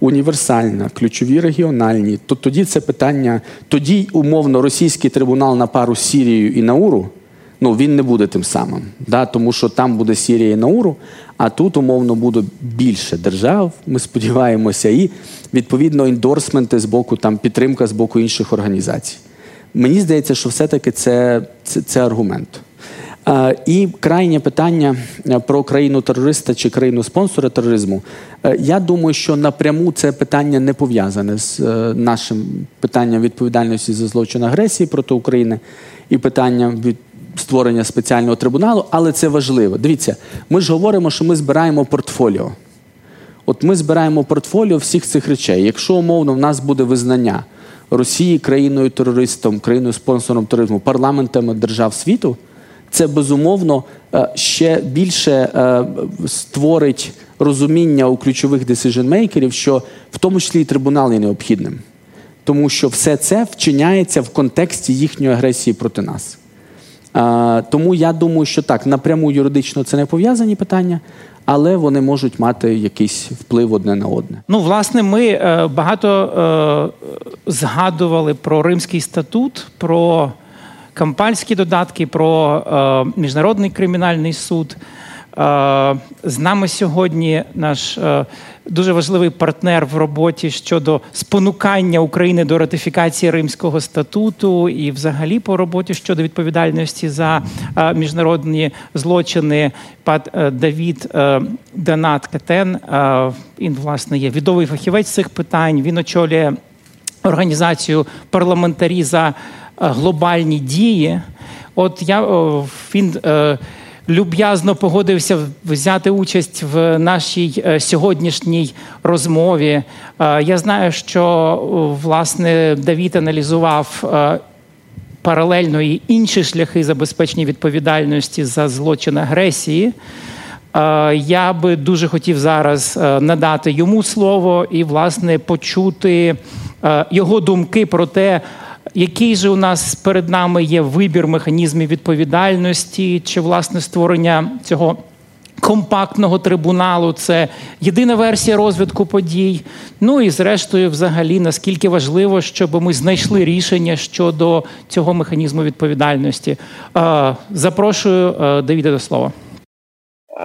універсальна, ключові регіональні, то тоді це питання, тоді умовно російський трибунал на пару з Сірією і Науру ну він не буде тим самим, да, тому що там буде Сірія і Науру, а тут умовно буде більше держав. Ми сподіваємося, і відповідно ендорсменти з боку там підтримка з боку інших організацій. Мені здається, що все-таки це, це, це аргумент. І крайнє питання е, про країну терориста чи країну спонсора тероризму. Е, я думаю, що напряму це питання не пов'язане з е, нашим питанням відповідальності за злочин агресії проти України і питанням від створення спеціального трибуналу, але це важливо. Дивіться, ми ж говоримо, що ми збираємо портфоліо. От ми збираємо портфоліо всіх цих речей. Якщо умовно в нас буде визнання Росії країною терористом, країною спонсором тероризму, парламентами держав світу, це безумовно е, ще більше е, створить розуміння у ключових decision-мейкерів, що в тому числі і трибунал є необхідним. Тому що все це вчиняється в контексті їхньої агресії проти нас. Тому я думаю, що так, напряму юридично це не пов'язані питання. Але вони можуть мати якийсь вплив одне на одне. Ну, власне, ми е, багато е, згадували про Римський статут, про кампальські додатки, про е, міжнародний кримінальний суд. З нами сьогодні наш дуже важливий партнер в роботі щодо спонукання України до ратифікації Римського статуту і, взагалі, по роботі щодо відповідальності за е, міжнародні злочини. Пат Давід Данат Кетен він власне є відомий фахівець цих питань. Він очолює організацію парламентарі за глобальні дії. От я він люб'язно погодився взяти участь в нашій е, сьогоднішній розмові. Е, я знаю, що власне Давід аналізував. Е, паралельно і інші шляхи забезпечення відповідальності за злочин агресії. Я би дуже хотів зараз надати йому слово і, власне, почути його думки про те, який же у нас перед нами є вибір механізмів відповідальності чи власне створення цього? Компактного трибуналу це єдина версія розвитку подій. Ну і зрештою, взагалі, наскільки важливо, щоб ми знайшли рішення щодо цього механізму відповідальності. Запрошую Давіда до слова.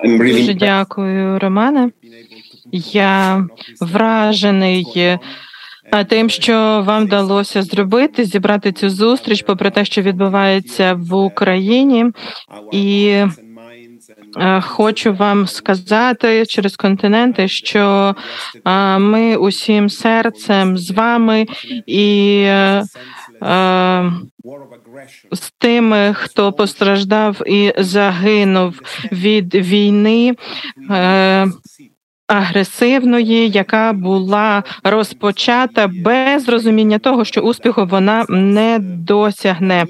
Дуже дякую, Романе. Я вражений тим, що вам вдалося зробити, зібрати цю зустріч, попри те, що відбувається в Україні, і е, хочу вам сказати через континенти, що е, ми усім серцем з вами і. Е, з тими, хто постраждав і загинув від війни, агресивної, яка була розпочата без розуміння того, що успіху вона не досягне.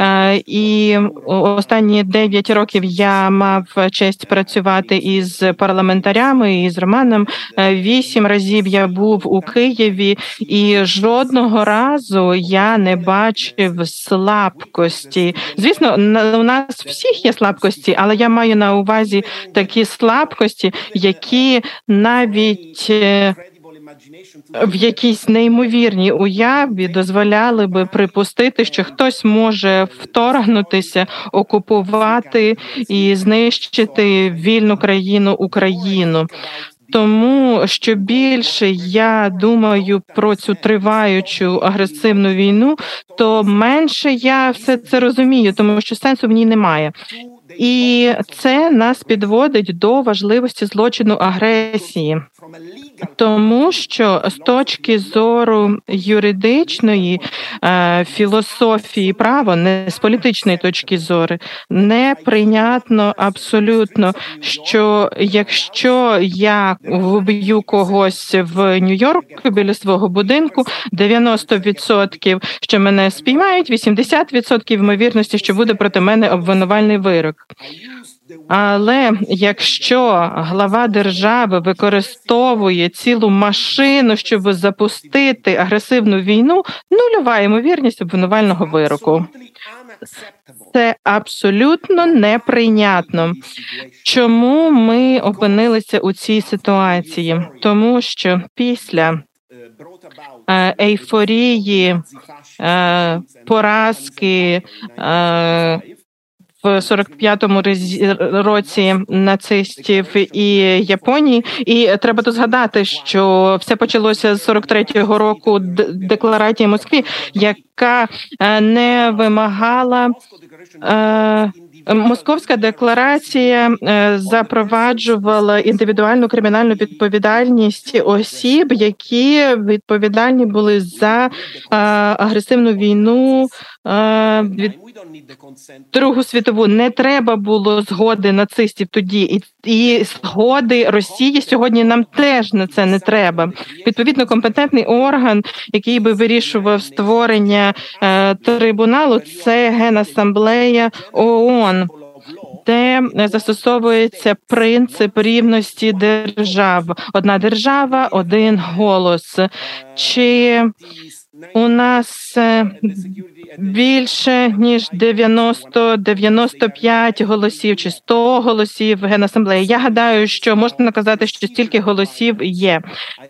Е, і останні 9 років я мав честь працювати із парламентарями і з Романом. Е, вісім разів я був у Києві, і жодного разу я не бачив слабкості. Звісно, у нас всіх є слабкості, але я маю на увазі такі слабкості, які навіть е, в якійсь неймовірній уяві дозволяли би припустити, що хтось може вторгнутися, окупувати і знищити вільну країну Україну. Тому що більше я думаю про цю триваючу агресивну війну, то менше я все це розумію, тому що сенсу в ній немає. І це нас підводить до важливості злочину агресії, тому що з точки зору юридичної е, філософії права, не з політичної точки зору, неприйнятно абсолютно, що якщо я вб'ю когось в Нью-Йорку біля свого будинку, 90% що мене спіймають, 80% ймовірності, що буде проти мене обвинувальний вирок. Але якщо глава держави використовує цілу машину, щоб запустити агресивну війну, нульова ймовірність обвинувального вироку. Це абсолютно неприйнятно. Чому ми опинилися у цій ситуації? Тому що після е, ейфорії е, поразки е, в 45-му році нацистів і Японії, і треба тут згадати, що все почалося з 43-го року декларації Москві, яка е, не вимагала. Е, Московська декларація е, запроваджувала індивідуальну кримінальну відповідальність осіб, які відповідальні були за агресивну війну від Другу світову не треба було згоди нацистів тоді, і і згоди Росії сьогодні нам теж на це не треба. Відповідно, компетентний орган, який би вирішував створення е, трибуналу, це генасамблея ООН. Де застосовується принцип рівності держав, одна держава, один голос. Чи у нас е, більше ніж 90-95 голосів чи 100 голосів в генасамблеї. Я гадаю, що можна наказати, що стільки голосів є.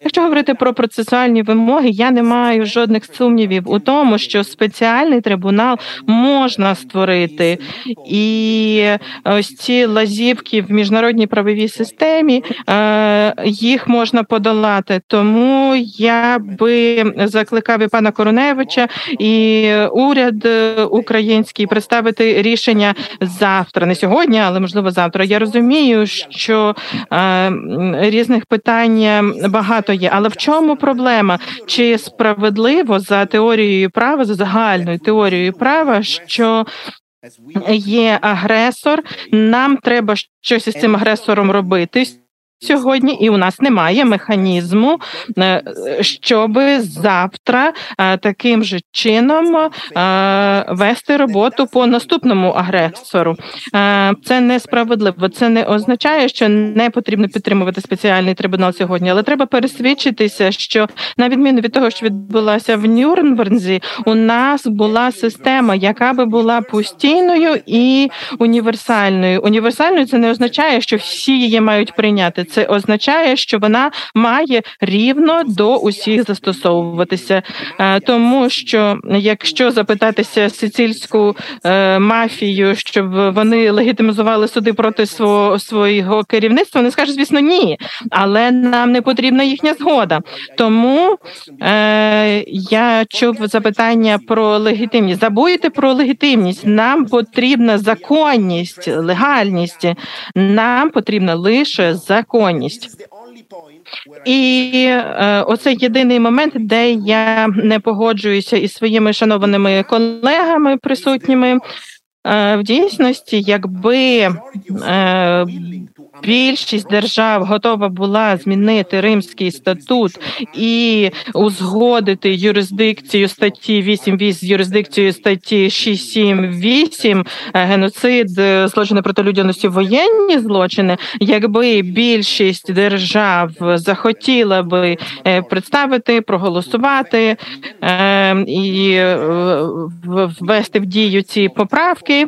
Якщо говорити про процесуальні вимоги, я не маю жодних сумнівів у тому, що спеціальний трибунал можна створити, і ось ці лазівки в міжнародній правовій системі е, їх можна подолати. Тому я би закликав і пана Коруневича і уряд український представити рішення завтра, не сьогодні, але можливо завтра. Я розумію, що е, різних питань багато є. Але в чому проблема? Чи справедливо за теорією права, за загальною теорією права, що є агресор, нам треба щось із цим агресором робити сьогодні, і у нас немає механізму, е, щоб завтра е, таким же чином е, вести роботу по наступному агресору. Це несправедливо. Це не означає, що не потрібно підтримувати спеціальний трибунал сьогодні, але треба пересвідчитися, що на відміну від того, що відбулося в Нюрнберзі, у нас була система, яка би була постійною і універсальною. Універсальною це не означає, що всі її мають прийняти це означає, що вона має рівно до усіх застосовуватися, е, тому що якщо запитатися сицильську е, мафію, щоб вони легітимізували суди проти свого свого керівництва, вони скажуть, звісно, ні, але нам не потрібна їхня згода. Тому е, я чув запитання про легітимність. Забудьте про легітимність. Нам потрібна законність, легальність. Нам потрібна лише закон законність. І е, оце єдиний момент, де я не погоджуюся із своїми шанованими колегами присутніми. Е, в дійсності, якби е, більшість держав готова була змінити Римський статут і узгодити юрисдикцію статті 8.8 з юрисдикцією статті 6.7.8 е, геноцид, злочини проти людяності, воєнні злочини. Якби більшість держав захотіла би представити, проголосувати і ввести в дію ці поправки que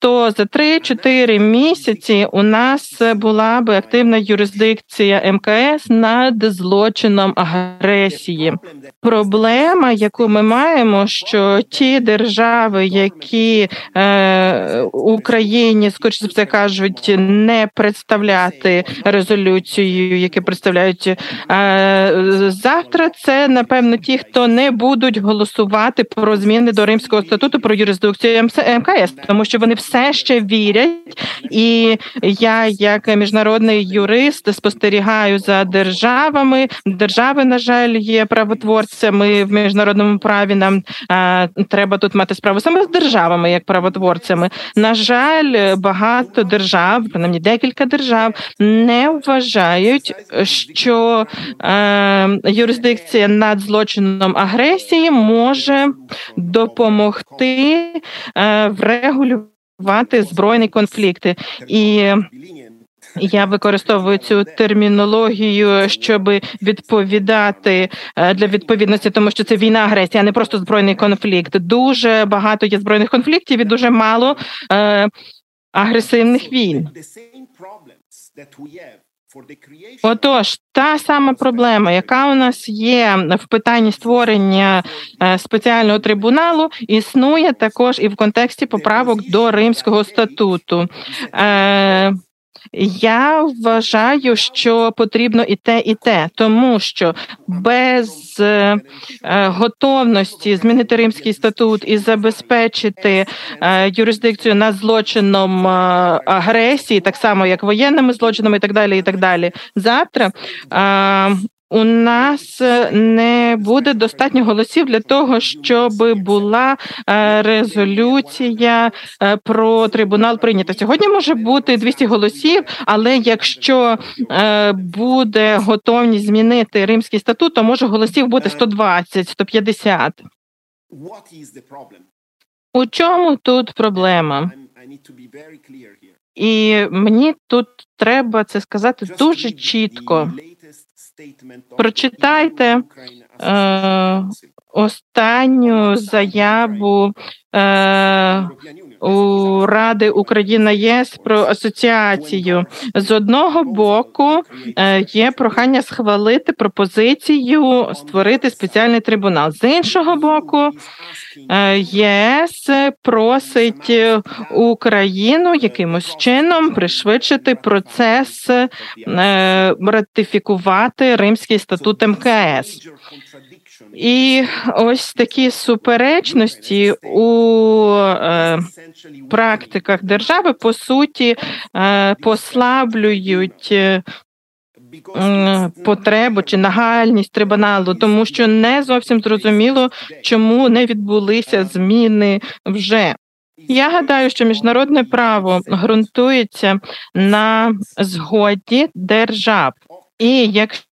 то за 3-4 місяці у нас була би активна юрисдикція МКС над злочином агресії. Проблема, яку ми маємо, що ті держави, які е, Україні скоріше за все кажуть, не представляти резолюцію, які представляють е, завтра. Це напевно ті, хто не будуть голосувати про зміни до Римського статуту про юрисдикцію МКС, тому що вони все все ще вірять, і я, як міжнародний юрист, спостерігаю за державами. Держави, на жаль, є правотворцями в міжнародному праві. Нам а, треба тут мати справу саме з державами, як правотворцями. На жаль, багато держав, принаймні декілька держав, не вважають, що е, юрисдикція над злочином агресії може допомогти е, врегулювати вати збройні конфлікти і. Я використовую цю термінологію, щоб відповідати е, для відповідності, тому що це війна агресія, а не просто збройний конфлікт. Дуже багато є збройних конфліктів і дуже мало е, агресивних війн. Отож, та сама проблема, яка у нас є в питанні створення е, спеціального трибуналу, існує також і в контексті поправок до Римського статуту. Е, я вважаю, що потрібно і те, і те, тому що без е, готовності змінити римський статут і забезпечити е, юрисдикцію над злочином е, агресії, так само як воєнними злочинами, і так далі, і так далі. Завтра е, у нас е, не буде достатньо голосів для того, щоб була е, резолюція е, про трибунал прийнята. Сьогодні може бути 200 голосів, але якщо буде готовність змінити римський статут, то може голосів бути 120, 150. У чому тут проблема? І мені тут треба це сказати дуже чітко. Прочитайте е, останню заяву е, у Ради Україна ЄС про асоціацію. З одного боку е, є прохання схвалити пропозицію створити спеціальний трибунал. З іншого боку, е, ЄС просить Україну якимось чином пришвидшити процес е, ратифікувати Римський статут МКС. І ось такі суперечності у е, практиках держави по суті е, послаблюють. Е, потребу чи нагальність трибуналу, тому що не зовсім зрозуміло, чому не відбулися зміни вже. Я гадаю, що міжнародне право ґрунтується на згоді держав, і якщо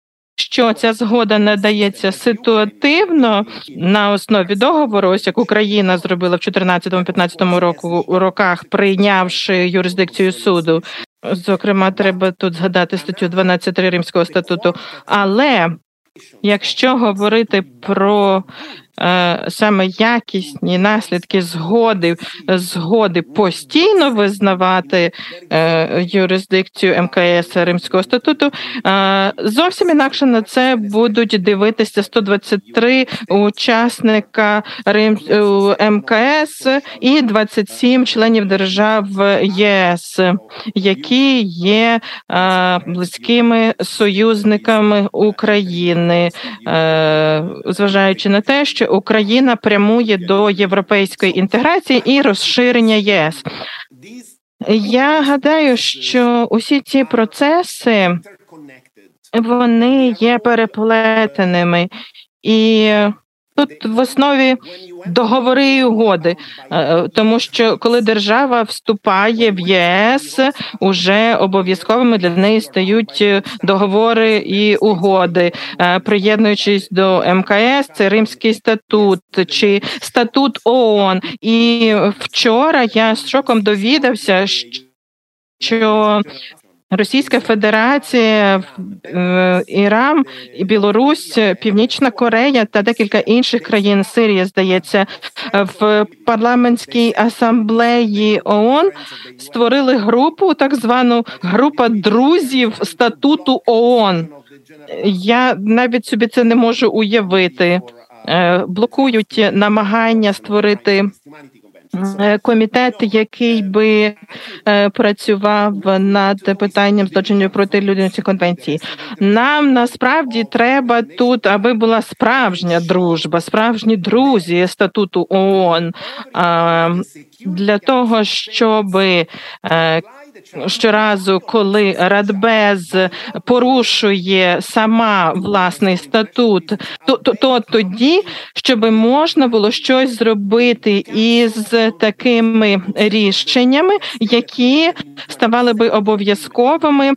що ця згода надається ситуативно на основі договору, ось як Україна зробила в 2014-2015 року роках, прийнявши юрисдикцію суду. Зокрема, треба тут згадати статтю 12 Римського статуту. Але якщо говорити про саме якісні наслідки згоди згоди постійно визнавати е, юрисдикцію МКС Римського статуту. Е, зовсім інакше на це будуть дивитися 123 учасника Рим МКС і 27 членів держав ЄС, які є близькими союзниками України, зважаючи на те, що Україна прямує до європейської інтеграції і розширення ЄС. Я гадаю, що усі ці процеси вони є переплетеними і Тут в основі договори і угоди, е, тому що коли держава вступає в ЄС, уже обов'язковими для неї стають договори і угоди, е, приєднуючись до МКС, це Римський статут чи статут ООН. І вчора я з шоком довідався, що Російська Федерація, е, Іран, Білорусь, Північна Корея та декілька інших країн Сирія, здається, в парламентській асамблеї ООН створили групу, так звану група друзів статуту ООН. Я навіть собі це не можу уявити. Е, блокують намагання створити комітет, який би е, працював над питанням злочинів проти людяності конвенції. Нам насправді треба тут, аби була справжня дружба, справжні друзі статуту ООН для того, щоб е, щоразу, коли Радбез порушує сама власний статут, то, то, то тоді, щоб можна було щось зробити із такими рішеннями, які ставали би обов'язковими.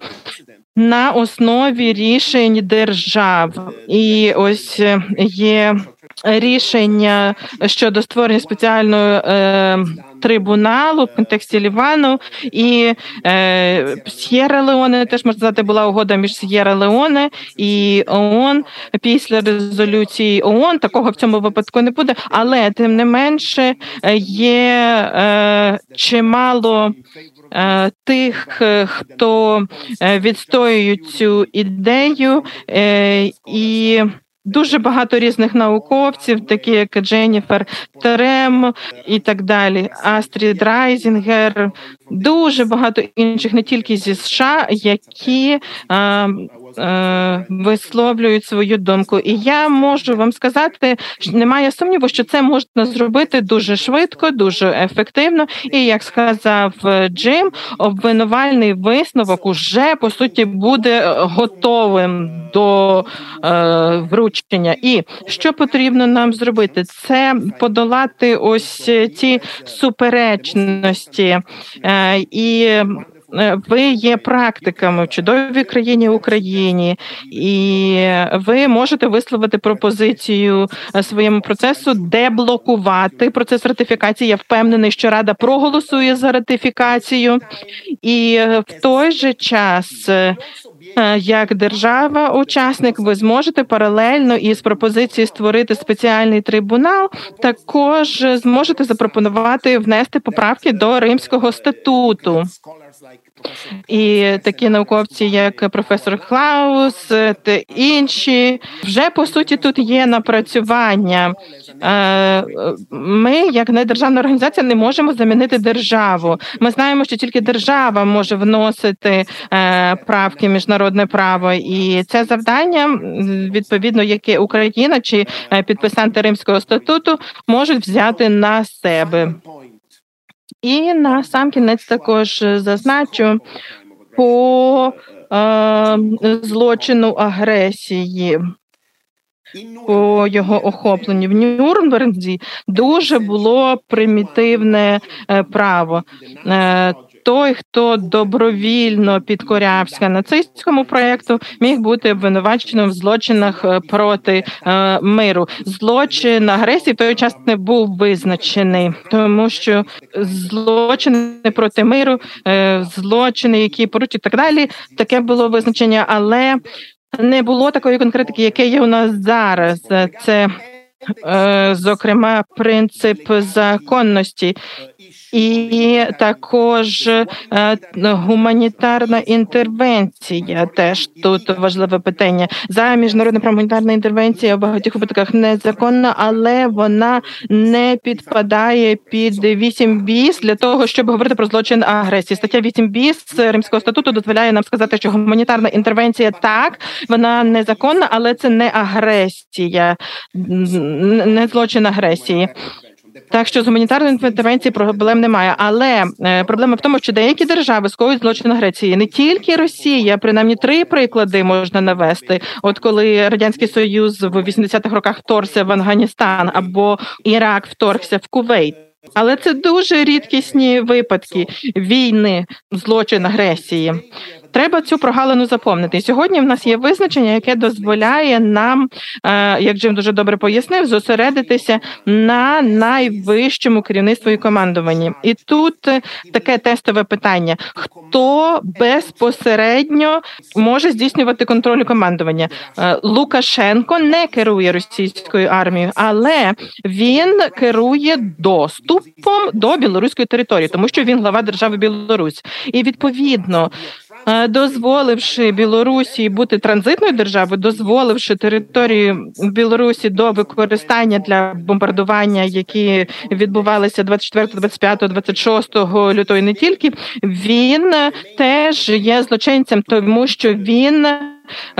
На основі рішень держав, і ось є рішення щодо створення спеціальної е, трибуналу в контексті Лівану і е, С'єра Леоне теж можна сказати, була угода між С'єра Леоне і ООН після резолюції ООН. Такого в цьому випадку не буде, але тим не менше є е, чимало. Е, тих, хто е, відстоюють цю ідею, е, і Дуже багато різних науковців, такі як Дженніфер Трехан і так далі. Астрід Райзінгер, дуже багато інших, не тільки зі США, які а, висловлюють свою думку. І я можу вам сказати, що немає сумніву, що це можна зробити дуже швидко, дуже ефективно. І як сказав Джим, обвинувальний висновок уже по суті буде готовим до е, вручення. І що потрібно нам зробити? Це подолати ось ці суперечності. Е, і е, ви є практиками в чудовій країні Україні, і ви можете висловити пропозицію е, своєму процесу деблокувати процес ратифікації. Я впевнений, що рада проголосує за ратифікацію, і в той же час Е, як держава-учасник, ви зможете паралельно із пропозицією створити спеціальний трибунал, також зможете запропонувати внести поправки до Римського статуту. І такі науковці, як професор Клаус та інші, вже по суті тут є напрацювання. Е, ми, як недержавна організація, не можемо замінити державу. Ми знаємо, що тільки держава може вносити е, правки в міжнародне право, і це завдання відповідно, яке Україна чи е, підписанти Римського статуту можуть взяти на себе. І на сам кінець також зазначу по е, злочину агресії. По його охопленню в Нюрнберзі дуже було примітивне е, право. Той, хто добровільно підкорявся нацистському проєкту, міг бути обвинуваченим в злочинах е, проти е, миру. Злочин агресії в той час не був визначений, тому що злочини проти миру, е, злочини, які поручать так далі, таке було визначення, але не було такої конкретики, яке є у нас зараз. Це е, Зокрема, принцип законності, і також е, гуманітарна інтервенція. Теж тут важливе питання за міжнародна гуманітарна інтервенція в багатьох випадках незаконна, але вона не підпадає під 8 біс для того, щоб говорити про злочин агресії. Стаття 8 біс римського статуту дозволяє нам сказати, що гуманітарна інтервенція так вона незаконна, але це не агресія, не злочин агресії. Так що з гуманітарної інтервенції проблем немає. Але е, проблема в тому, що деякі держави скоюють злочин Греції, не тільки Росія, принаймні три приклади можна навести. От коли радянський союз в 80-х роках вторгся в Афганістан або Ірак вторгся в Кувейт. Але це дуже рідкісні випадки війни, злочин агресії. Треба цю прогалину заповнити. І сьогодні в нас є визначення, яке дозволяє нам, е, як Джим дуже добре пояснив, зосередитися на найвищому керівництві і командуванні. І тут е, таке тестове питання: хто безпосередньо може здійснювати контроль командування? Е, Лукашенко не керує російською армією, але він керує доступом до білоруської території, тому що він глава держави Білорусь, і відповідно дозволивши Білорусі бути транзитною державою, дозволивши територію Білорусі до використання для бомбардування, які відбувалися 24, 25, 26 лютого, і не тільки він теж є злочинцем, тому що він.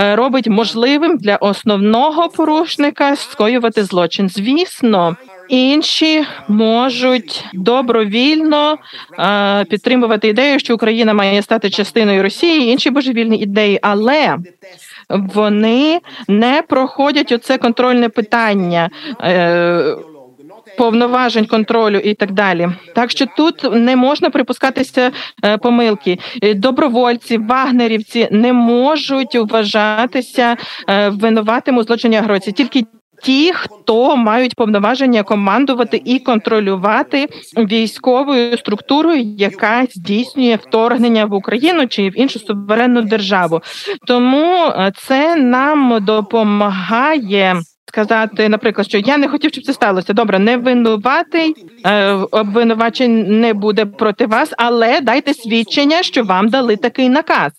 Е, робить можливим для основного порушника скоювати злочин. Звісно, Інші можуть добровільно е, підтримувати ідею, що Україна має стати частиною Росії, інші божевільні ідеї, але вони не проходять оце контрольне питання. Повноважень контролю і так далі, так що тут не можна припускатися е, помилки. Е, добровольці, вагнерівці не можуть вважатися е, винуватим у злочині агресії. Тільки ті, хто мають повноваження командувати і контролювати військовою структурою, яка здійснює вторгнення в Україну чи в іншу суверенну державу. Тому це нам допомагає. Сказати, наприклад, що я не хотів, щоб це сталося. Добре, не винуватий е, обвинувачень не буде проти вас, але дайте свідчення, що вам дали такий наказ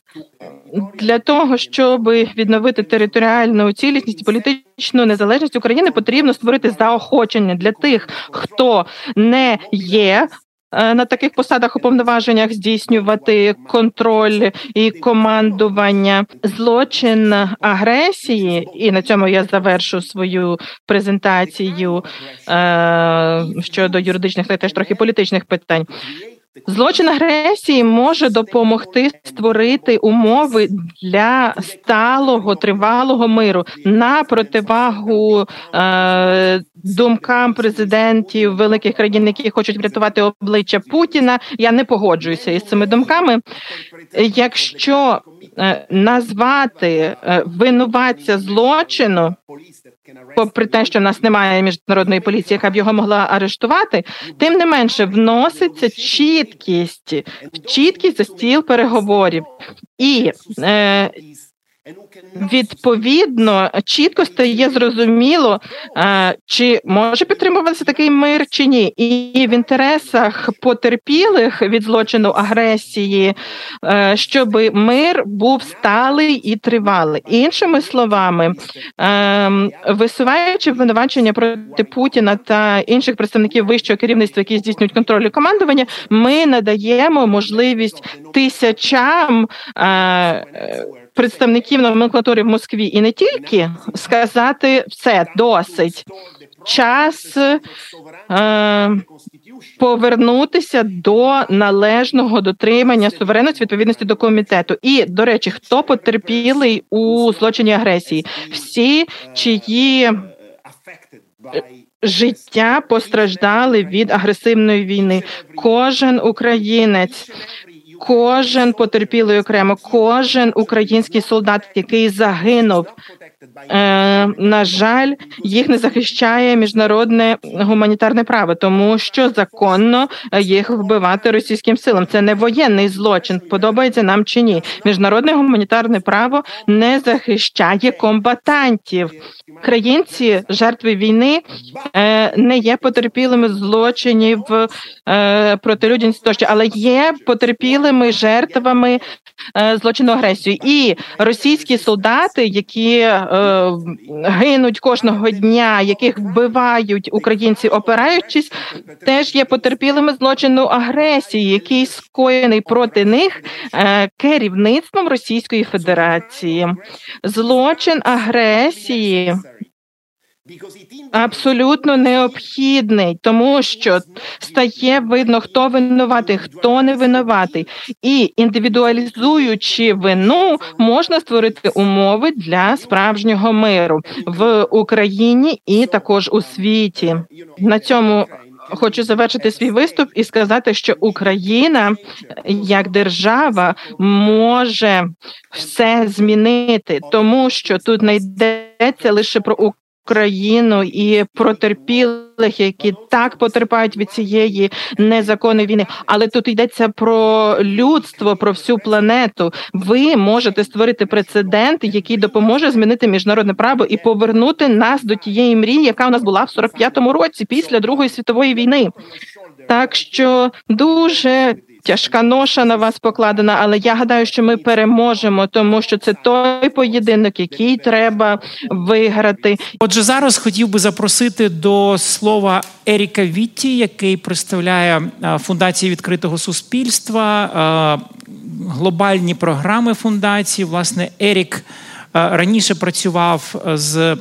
для того, щоб відновити територіальну цілісність і політичну незалежність України, потрібно створити заохочення для тих, хто не є. Е, на таких посадах уповноваженнях здійснювати контроль і командування злочин агресії, і на цьому я завершу свою презентацію е, щодо юридичних та теж трохи політичних питань. Злочин агресії може допомогти створити умови для сталого тривалого миру на противагу е, думкам президентів великих країн, які хочуть врятувати обличчя Путіна. Я не погоджуюся із цими думками. Якщо е, назвати е, винуватця злочину попри те, що в нас немає міжнародної поліції, яка б його могла арештувати, тим не менше вноситься чіткість, чіткість за стіл переговорів і. Е, відповідно чітко стає зрозуміло, чи може підтримуватися такий мир чи ні, і в інтересах потерпілих від злочину агресії, е, щоб мир був сталий і тривалий. Іншими словами, ем, висуваючи обвинувачення проти Путіна та інших представників вищого керівництва, які здійснюють контроль і командування, ми надаємо можливість тисячам. Е, представників номенклатури в Москві і не тільки сказати все досить час е, повернутися до належного дотримання суверенності відповідності до комітету. І до речі, хто потерпілий у злочині агресії? Всі, чиї життя постраждали від агресивної війни. Кожен українець кожен потерпілий окремо, кожен український солдат, який загинув. Е, на жаль, їх не захищає міжнародне гуманітарне право, тому що законно їх вбивати російським силам. Це не воєнний злочин. Подобається нам чи ні? Міжнародне гуманітарне право не захищає комбатантів. Українці, жертви війни, е, не є потерпілими злочинів е, проти людяності тощо, але є потерпілими жертвами е, злочину агресії. І російські солдати, які гинуть кожного дня, яких вбивають українці, опираючись, теж є потерпілими злочину агресії, який скоєний проти них керівництвом Російської Федерації. Злочин агресії абсолютно необхідний, тому що стає видно, хто винуватий, хто не винуватий, і індивідуалізуючи вину, можна створити умови для справжнього миру в Україні і також у світі. На цьому Хочу завершити свій виступ і сказати, що Україна як держава може все змінити, тому що тут не йдеться лише про Україну і протерпілих, які так потерпають від цієї незаконної війни. Але тут йдеться про людство, про всю планету. Ви можете створити прецедент, який допоможе змінити міжнародне право і повернути нас до тієї мрії, яка у нас була в 45-му році після Другої світової війни. Так що дуже тяжка ноша на вас покладена, але я гадаю, що ми переможемо, тому що це той поєдинок, який треба виграти. Отже, зараз хотів би запросити до слова Еріка Вітті, який представляє фундацію відкритого суспільства, глобальні програми фундації. Власне, Ерік раніше працював з.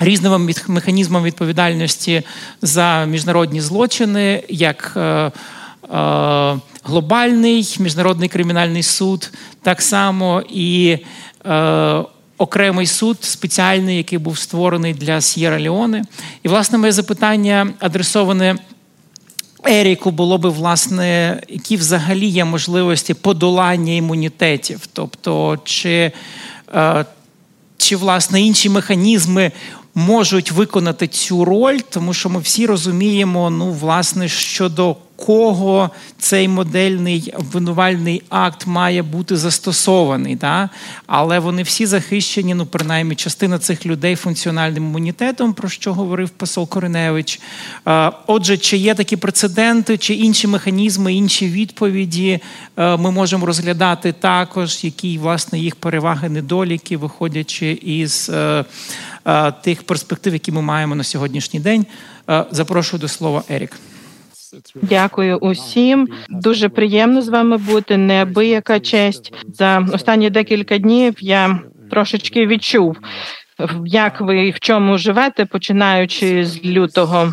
Різними механізмами відповідальності за міжнародні злочини, як е, е, глобальний міжнародний кримінальний суд, так само і е, окремий суд спеціальний, який був створений для С'єра Леоне. І, власне, моє запитання адресоване. Еріку було би, власне, які взагалі є можливості подолання імунітетів, тобто, чи, е, чи власне інші механізми можуть виконати цю роль, тому що ми всі розуміємо, ну, власне, щодо кого цей модельний обвинувальний акт має бути застосований. Да? Але вони всі захищені, ну, принаймні, частина цих людей функціональним імунітетом, про що говорив посол Кориневич. Отже, чи є такі прецеденти, чи інші механізми, інші відповіді ми можемо розглядати також, які власне їх переваги, недоліки, виходячи із е, е, тих перспектив, які ми маємо на сьогоднішній день. Е, запрошую до слова Ерік. Дякую усім. Дуже приємно з вами бути. Неабияка честь за останні декілька днів. Я трошечки відчув, як ви в чому живете, починаючи з лютого.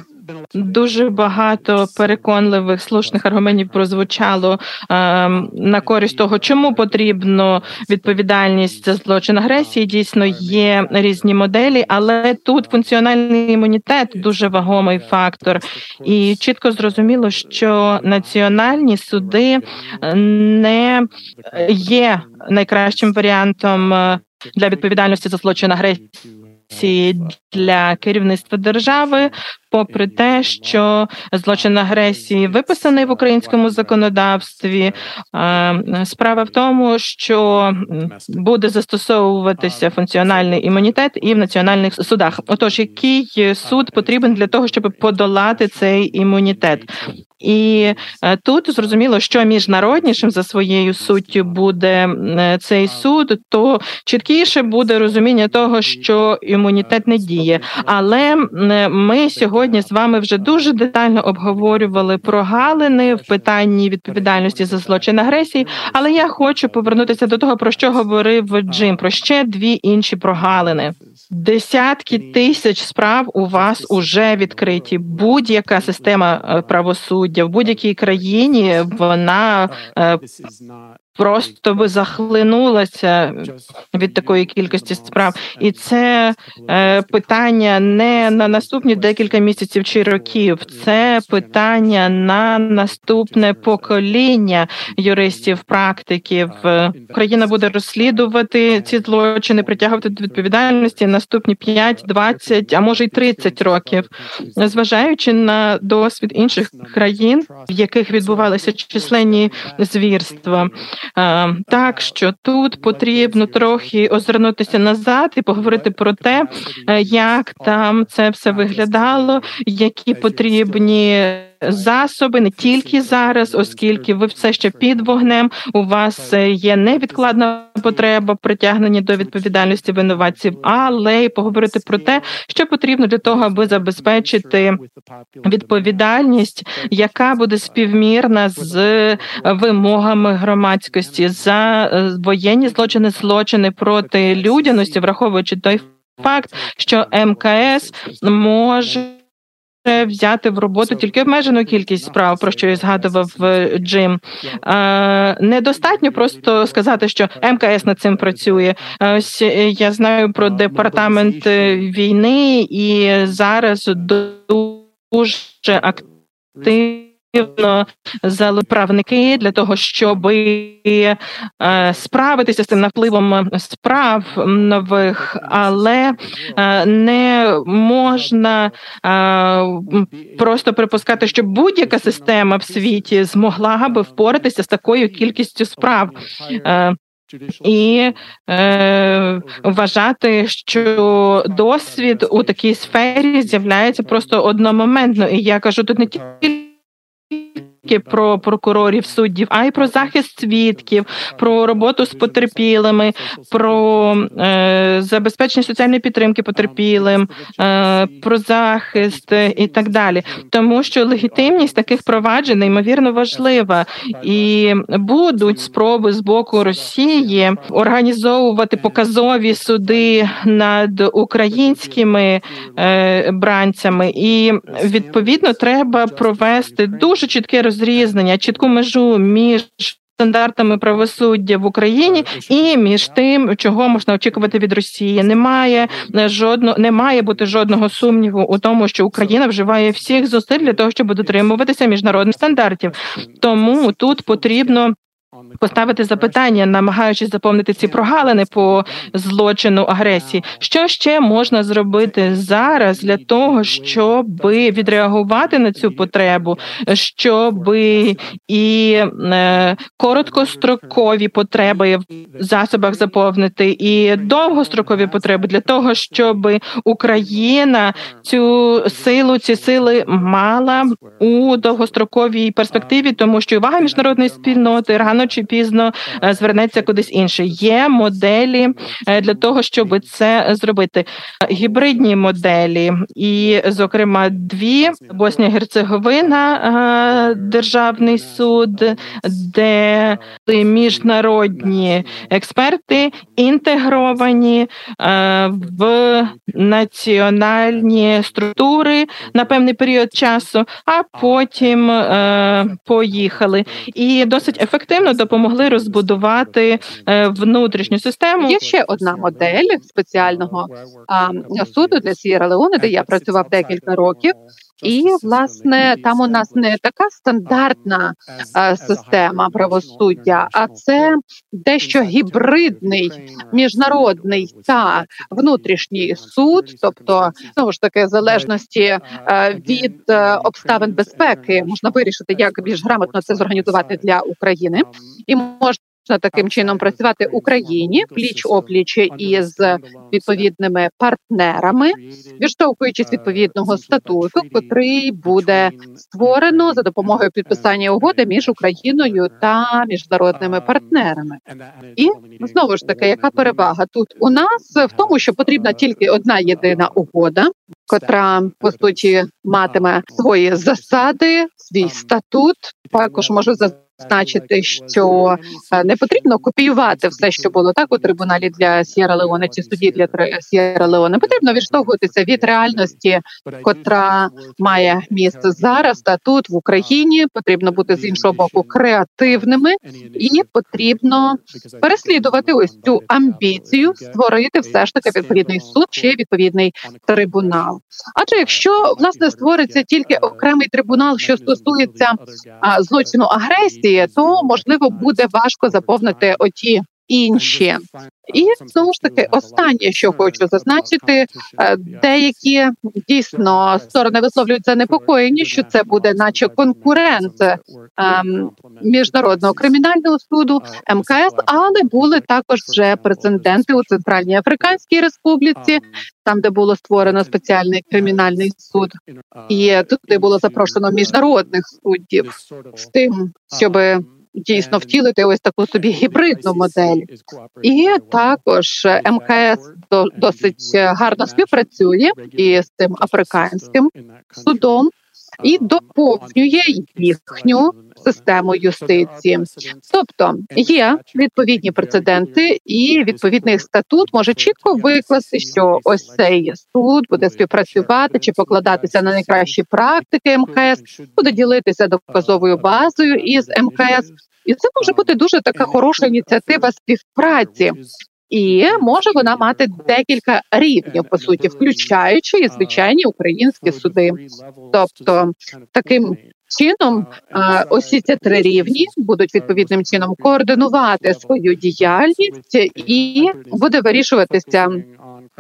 Дуже багато переконливих слушних аргументів прозвучало е, на користь того, чому потрібно відповідальність за злочин агресії. Дійсно є різні моделі, але тут функціональний імунітет дуже вагомий фактор, і чітко зрозуміло, що національні суди не є найкращим варіантом е, для відповідальності за злочин агресії для керівництва держави попри те, що злочин агресії виписаний в українському законодавстві. Справа в тому, що буде застосовуватися функціональний імунітет і в національних судах. Отож, який суд потрібен для того, щоб подолати цей імунітет? І е, тут зрозуміло, що міжнароднішим за своєю суттю буде е, цей суд, то чіткіше буде розуміння того, що імунітет не діє. Але е, ми сьогодні з вами вже дуже детально обговорювали прогалини в питанні відповідальності за злочин агресії. Але я хочу повернутися до того, про що говорив Джим, про ще дві інші прогалини. Десятки тисяч справ у вас уже відкриті. Будь-яка система правосуддя в будь-якій країні вона просто би захлинулася від такої кількості справ, і це е, питання не на наступні декілька місяців чи років. Це питання на наступне покоління юристів, практиків. Україна буде розслідувати ці злочини, притягувати до відповідальності наступні 5, 20, а може й 30 років, зважаючи на досвід інших країн, в яких відбувалися численні звірства. Так що тут потрібно трохи озирнутися назад і поговорити про те, е, як там це все виглядало, які потрібні. Засоби не тільки зараз, оскільки ви все ще під вогнем. У вас є невідкладна потреба притягнення до відповідальності винуватців, але й поговорити про те, що потрібно для того, аби забезпечити відповідальність, яка буде співмірна з вимогами громадськості за е, воєнні злочини, злочини проти людяності, враховуючи той факт, що МКС може взяти в роботу тільки обмежену кількість справ, про що я згадував е, Джим. Недостатньо просто сказати, що МКС над цим працює. Ось е, я знаю про департамент війни, і зараз дуже активно активно правники для того, щоб е, справитися з цим напливом справ нових, але е, не можна е, просто припускати, що будь-яка система в світі змогла би впоратися з такою кількістю справ. І е, вважати, що досвід у такій сфері з'являється просто одномоментно. І я кажу тут не тільки про прокурорів суддів, а й про захист свідків, про роботу з потерпілими, про е, забезпечення соціальної підтримки потерпілим, е, про захист і так далі. Тому що легітимність таких проваджень неймовірно важлива, і будуть спроби з боку Росії організовувати показові суди над українськими е, бранцями, і відповідно треба провести дуже чітке розуміння розрізнення, чітку межу між стандартами правосуддя в Україні і між тим, чого можна очікувати від Росії. Немає жодного, не має бути жодного сумніву у тому, що Україна вживає всіх зусиль для того, щоб дотримуватися міжнародних стандартів. Тому тут потрібно поставити запитання, намагаючись заповнити ці прогалини по злочину агресії. Що ще можна зробити зараз для того, щоб відреагувати на цю потребу, щоб і е, короткострокові потреби в засобах заповнити, і довгострокові потреби для того, щоб Україна цю силу, ці сили мала у довгостроковій перспективі, тому що увага міжнародної спільноти рано чи пізно е, звернеться кудись інше. Є моделі е, для того, щоб це зробити. Гібридні моделі, і, зокрема, дві Боснія Герцеговина, е, державний суд, де міжнародні експерти інтегровані в національні структури на певний період часу, а потім поїхали і досить ефективно допомогли розбудувати внутрішню систему. Є ще одна модель спеціального суду для Сієра Леоне, де я працював декілька років. І власне там у нас не така стандартна система правосуддя, а це дещо гібридний міжнародний та внутрішній суд, тобто знову ж таки залежності від обставин безпеки можна вирішити, як більш грамотно це зорганізувати для України, і можна таким чином працювати Україні пліч опліч із відповідними партнерами, відштовхуючись відповідного статуту, котрий буде створено за допомогою підписання угоди між Україною та міжнародними партнерами. І знову ж таки, яка перевага тут у нас в тому, що потрібна тільки одна єдина угода, котра по суті матиме свої засади, свій статут. Також можу зазначити, що е, не потрібно копіювати все, що було так у трибуналі для Сєра Леоне чи суді для Сєра Леоне. Потрібно відштовхуватися від реальності, котра має місце зараз. Та тут в Україні потрібно бути з іншого боку креативними, і потрібно переслідувати ось цю амбіцію, створити все ж таки відповідний суд чи відповідний трибунал. Адже якщо власне створиться тільки окремий трибунал, що стосується злочину агресії, то можливо буде важко заповнити оті інші. І знову ж таки, останнє, що хочу зазначити, е, деякі дійсно сторони висловлюють занепокоєння, що це буде, наче конкурент ем, міжнародного кримінального суду МКС, але були також вже прецеденти у Центральній Африканській Республіці, там де було створено спеціальний кримінальний суд, і туди було запрошено міжнародних суддів з тим, щоби дійсно втілити ось таку собі гібридну модель. І також МКС досить гарно співпрацює і з цим африканським судом. І доповнює їхню систему юстиції, тобто є відповідні прецеденти, і відповідний статут може чітко викласти, що ось цей суд буде співпрацювати чи покладатися на найкращі практики МКС, буде ділитися доказовою базою із МКС, і це може бути дуже така хороша ініціатива співпраці. І може вона мати декілька рівнів по суті, включаючи і звичайні українські суди. Тобто таким чином усі ці три рівні будуть відповідним чином координувати свою діяльність, і буде вирішуватися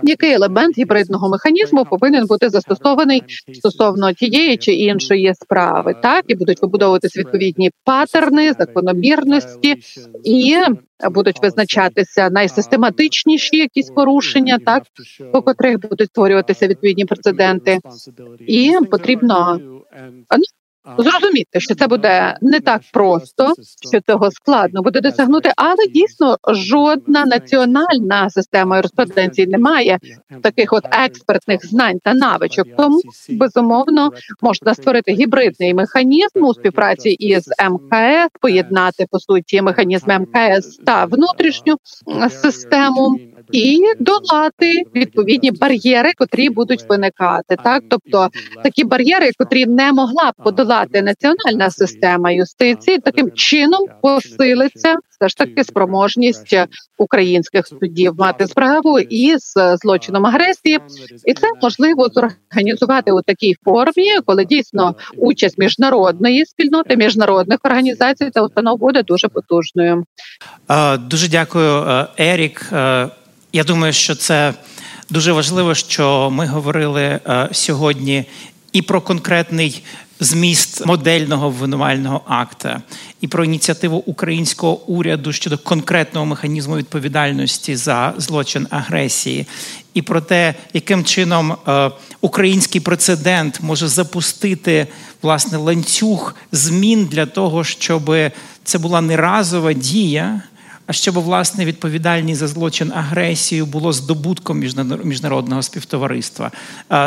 який елемент гібридного механізму повинен бути застосований стосовно тієї чи іншої справи, так і будуть вибудовуватись відповідні патерни, закономірності і будуть визначатися найсистематичніші якісь порушення, так по котрих будуть створюватися відповідні прецеденти, і потрібно Зрозуміти, що це буде не так просто, що цього складно буде досягнути, але дійсно жодна національна система юриспруденції не має таких от експертних знань та навичок. Тому безумовно можна створити гібридний механізм у співпраці із МКС, поєднати по суті механізм МКС та внутрішню систему і долати відповідні бар'єри, котрі будуть виникати. Так, тобто такі бар'єри, котрі не могла б подолати національна система юстиції, таким чином посилиться все ж таки спроможність українських суддів мати справу із злочином агресії, і це можливо зорганізувати у такій формі, коли дійсно участь міжнародної спільноти, міжнародних організацій та установ буде дуже потужною. Дуже дякую, Ерік. Я думаю, що це дуже важливо, що ми говорили е, сьогодні і про конкретний зміст модельного обвинувального акта, і про ініціативу українського уряду щодо конкретного механізму відповідальності за злочин агресії, і про те, яким чином е, український прецедент може запустити власне ланцюг змін для того, щоб це була не разова дія а щоб власне відповідальність за злочин агресію було здобутком міжнародного співтовариства.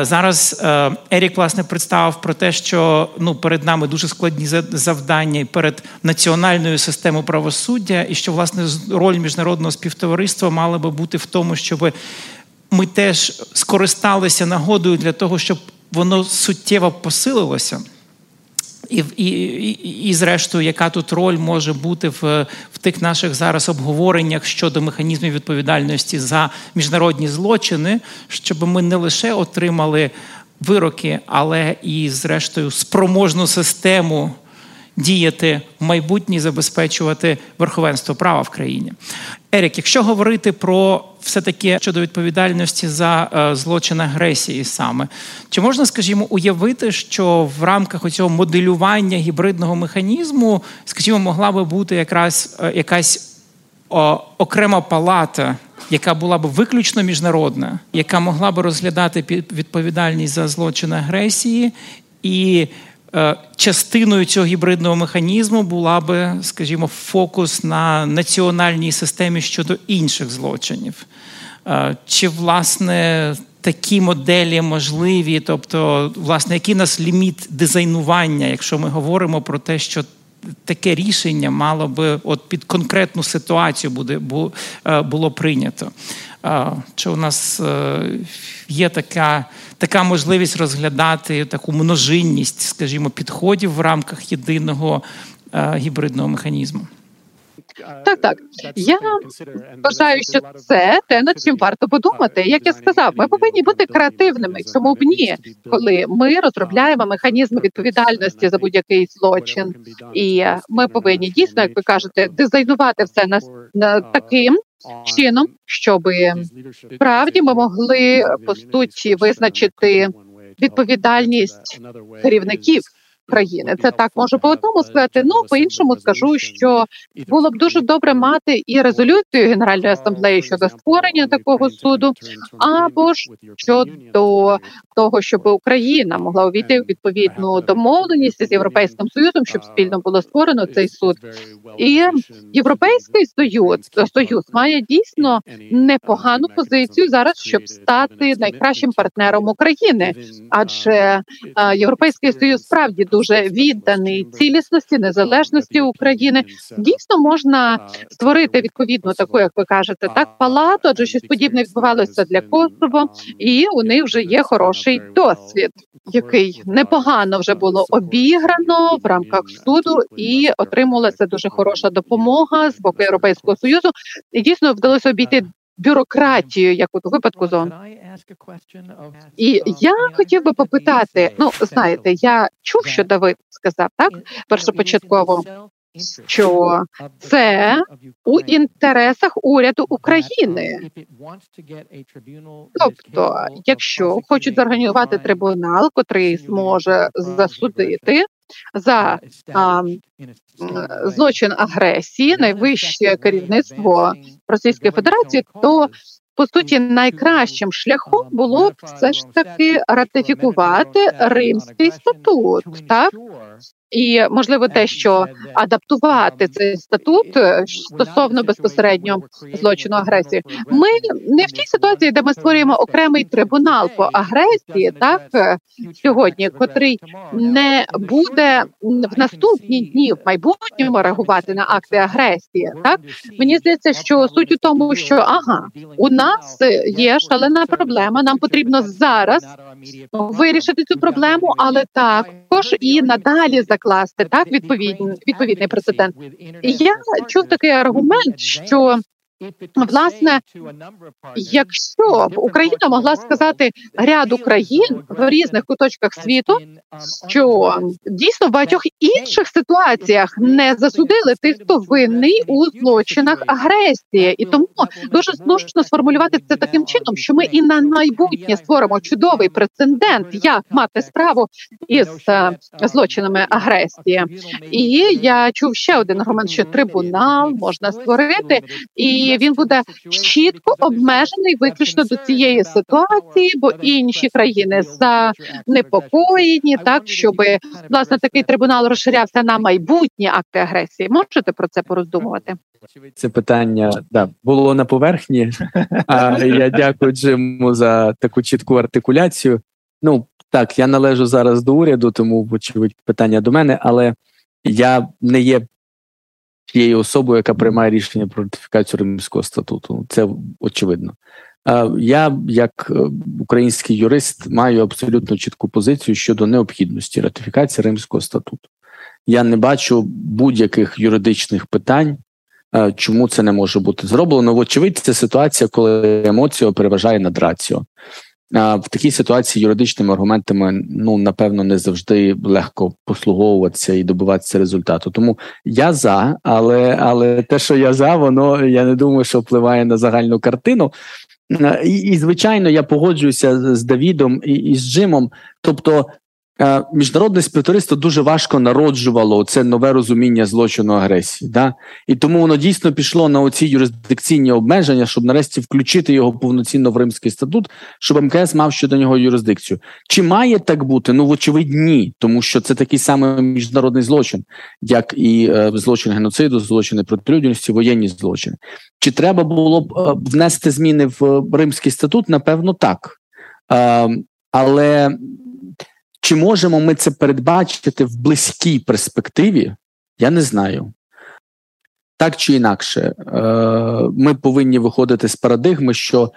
Зараз е, Ерік власне представив про те, що ну перед нами дуже складні завдання перед національною системою правосуддя, і що власне роль міжнародного співтовариства мала би бути в тому, щоб ми теж скористалися нагодою для того, щоб воно суттєво посилилося. І, і, і, і, зрештою, яка тут роль може бути в в тих наших зараз обговореннях щодо механізмів відповідальності за міжнародні злочини, щоб ми не лише отримали вироки, але і, зрештою, спроможну систему діяти в майбутнє, забезпечувати верховенство права в країні. Ерік, якщо говорити про все таки щодо відповідальності за е, злочин агресії, саме чи можна, скажімо, уявити, що в рамках цього моделювання гібридного механізму, скажімо, могла би бути якраз е, якась о, окрема палата, яка була б виключно міжнародна, яка могла б розглядати відповідальність за злочин агресії і частиною цього гібридного механізму була би, скажімо, фокус на національній системі щодо інших злочинів. Е, чи, власне, такі моделі можливі, тобто, власне, який у нас ліміт дизайнування, якщо ми говоримо про те, що таке рішення мало би от під конкретну ситуацію буде, е, було прийнято? Чи у нас є така така можливість розглядати таку множинність, скажімо, підходів в рамках єдиного е, гібридного механізму. Так, так я вважаю, що це те, над чим варто подумати. Як я сказав, ми повинні бути креативними. Чому б ні, коли ми розробляємо механізми відповідальності за будь-який злочин, і ми повинні дійсно, як ви кажете, дизайнувати все на, на таким чином, щоб справді ми могли по суті визначити відповідальність керівників країни. Це так може по одному сказати. Ну по іншому скажу, що було б дуже добре мати і резолюцію Генеральної асамблеї щодо створення такого суду, або ж щодо того, щоб Україна могла увійти в відповідну домовленість з європейським союзом, щоб спільно було створено цей суд. І європейський союз союз має дійсно непогану позицію зараз, щоб стати найкращим партнером України, адже європейський союз справді дуже відданий цілісності, незалежності України. Дійсно можна створити відповідно таку, як ви кажете, так палату, адже щось подібне відбувалося для Косово, і у них вже є хороший досвід, який непогано вже було обіграно в рамках суду, і отрималася дуже хороша допомога з боку Європейського союзу. І дійсно вдалося обійти бюрократію, як у випадку зон. І я хотів би попитати: ну знаєте, я чув, що Давид сказав так першопочатково. Що це у інтересах уряду України, тобто, якщо хочуть зорганізувати трибунал, котрий зможе засудити за а, злочин агресії, найвище керівництво Російської Федерації, то по суті найкращим шляхом було б все ж таки ратифікувати Римський статут, так і можливо те, що адаптувати цей статут е, стосовно безпосередньо злочину агресії. Ми не в тій ситуації, де ми створюємо окремий трибунал по агресії, так е, сьогодні, котрий не буде в наступні дні в майбутньому реагувати на акти агресії. Так мені здається, що суть у тому, що ага, у нас є шалена проблема. Нам потрібно зараз вирішити цю проблему, але також і надалі закласти так відповідний відповідний прецедент. І я чув такий аргумент, що Власне, якщо б Україна могла сказати ряду країн в різних куточках світу, що дійсно в багатьох інших ситуаціях не засудили тих, хто винний у злочинах агресії, і тому дуже слушно сформулювати це таким чином, що ми і на майбутнє створимо чудовий прецедент, як мати справу із е, злочинами агресії. І я чув ще один аргумент, що трибунал можна створити. і він буде чітко обмежений виключно до цієї ситуації, бо інші країни занепокоєні, так щоб власне такий трибунал розширявся на майбутні акти агресії. Можете про це пороздумувати? Це питання да було на поверхні. *laughs* А я дякую Джиму за таку чітку артикуляцію. Ну так, я належу зараз до уряду, тому вочевидь питання до мене, але я не є тією особою, яка приймає рішення про ратифікацію Римського статуту. Це очевидно. Я, як е, український юрист, маю абсолютно чітку позицію щодо необхідності ратифікації Римського статуту. я не бачу будь-яких юридичних питань, е, чому це не може бути зроблено. Вочевидь, це ситуація, коли емоція переважає над раціо. В такій ситуації юридичними аргументами ну напевно не завжди легко послуговуватися і добиватися результату. Тому я за, але але те, що я за, воно я не думаю, що впливає на загальну картину. І, і звичайно, я погоджуюся з Давідом і, і з Джимом. Тобто, міжнародне співтовариство дуже важко народжувало це нове розуміння злочину агресії, да і тому воно дійсно пішло на оці юрисдикційні обмеження, щоб нарешті включити його повноцінно в Римський статут, щоб МКС мав щодо нього юрисдикцію. Чи має так бути? Ну вочевидь, ні, тому що це такий самий міжнародний злочин, як і е, злочин геноциду, злочини проти людяності, воєнні злочини. Чи треба було б е, внести зміни в Римський статут? Напевно, так. Е, але чи можемо ми це передбачити в близькій перспективі? Я не знаю. Так чи інакше, е, ми повинні виходити з парадигми, що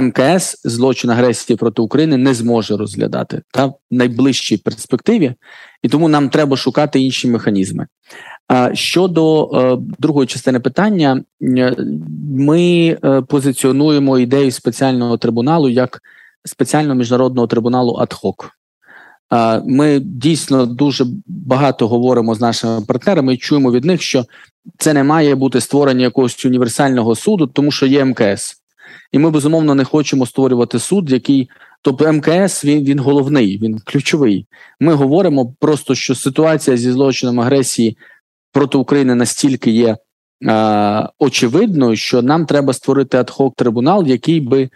МКС злочин агресії проти України не зможе розглядати та в найближчій перспективі, і тому нам треба шукати інші механізми. Щодо е, другої частини питання, ми е, позиціонуємо ідею спеціального трибуналу як спеціального міжнародного трибуналу адхок. Ми дійсно дуже багато говоримо з нашими партнерами і чуємо від них, що це не має бути створення якогось універсального суду, тому що є МКС, і ми безумовно не хочемо створювати суд, який тобто МКС він він головний, він ключовий. Ми говоримо просто, що ситуація зі злочином агресії проти України настільки є е, очевидною, що нам треба створити адхок трибунал, який би.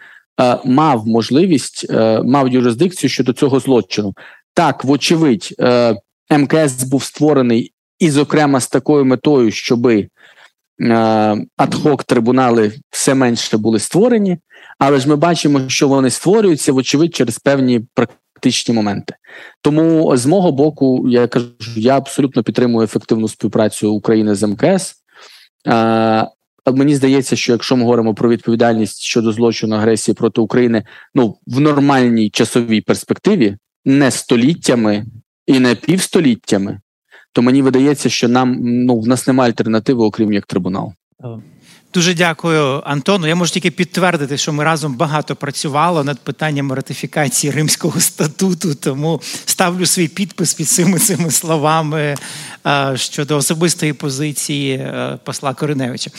Мав можливість, е, мав юрисдикцію щодо цього злочину, так, вочевидь, е, МКС був створений і, зокрема, з такою метою, щоби е, адхок трибунали все менше були створені, але ж ми бачимо, що вони створюються, вочевидь, через певні практичні моменти. Тому з мого боку, я кажу, я абсолютно підтримую ефективну співпрацю України з МКС. Е, Мені здається, що якщо ми говоримо про відповідальність щодо злочину агресії проти України, ну в нормальній часовій перспективі, не століттями і не півстоліттями, то мені видається, що нам ну в нас немає альтернативи, окрім як трибунал. Дуже дякую, Антону. Я можу тільки підтвердити, що ми разом багато працювали над питанням ратифікації Римського статуту. Тому ставлю свій підпис під цими цими словами е, щодо особистої позиції е, посла Кориневича.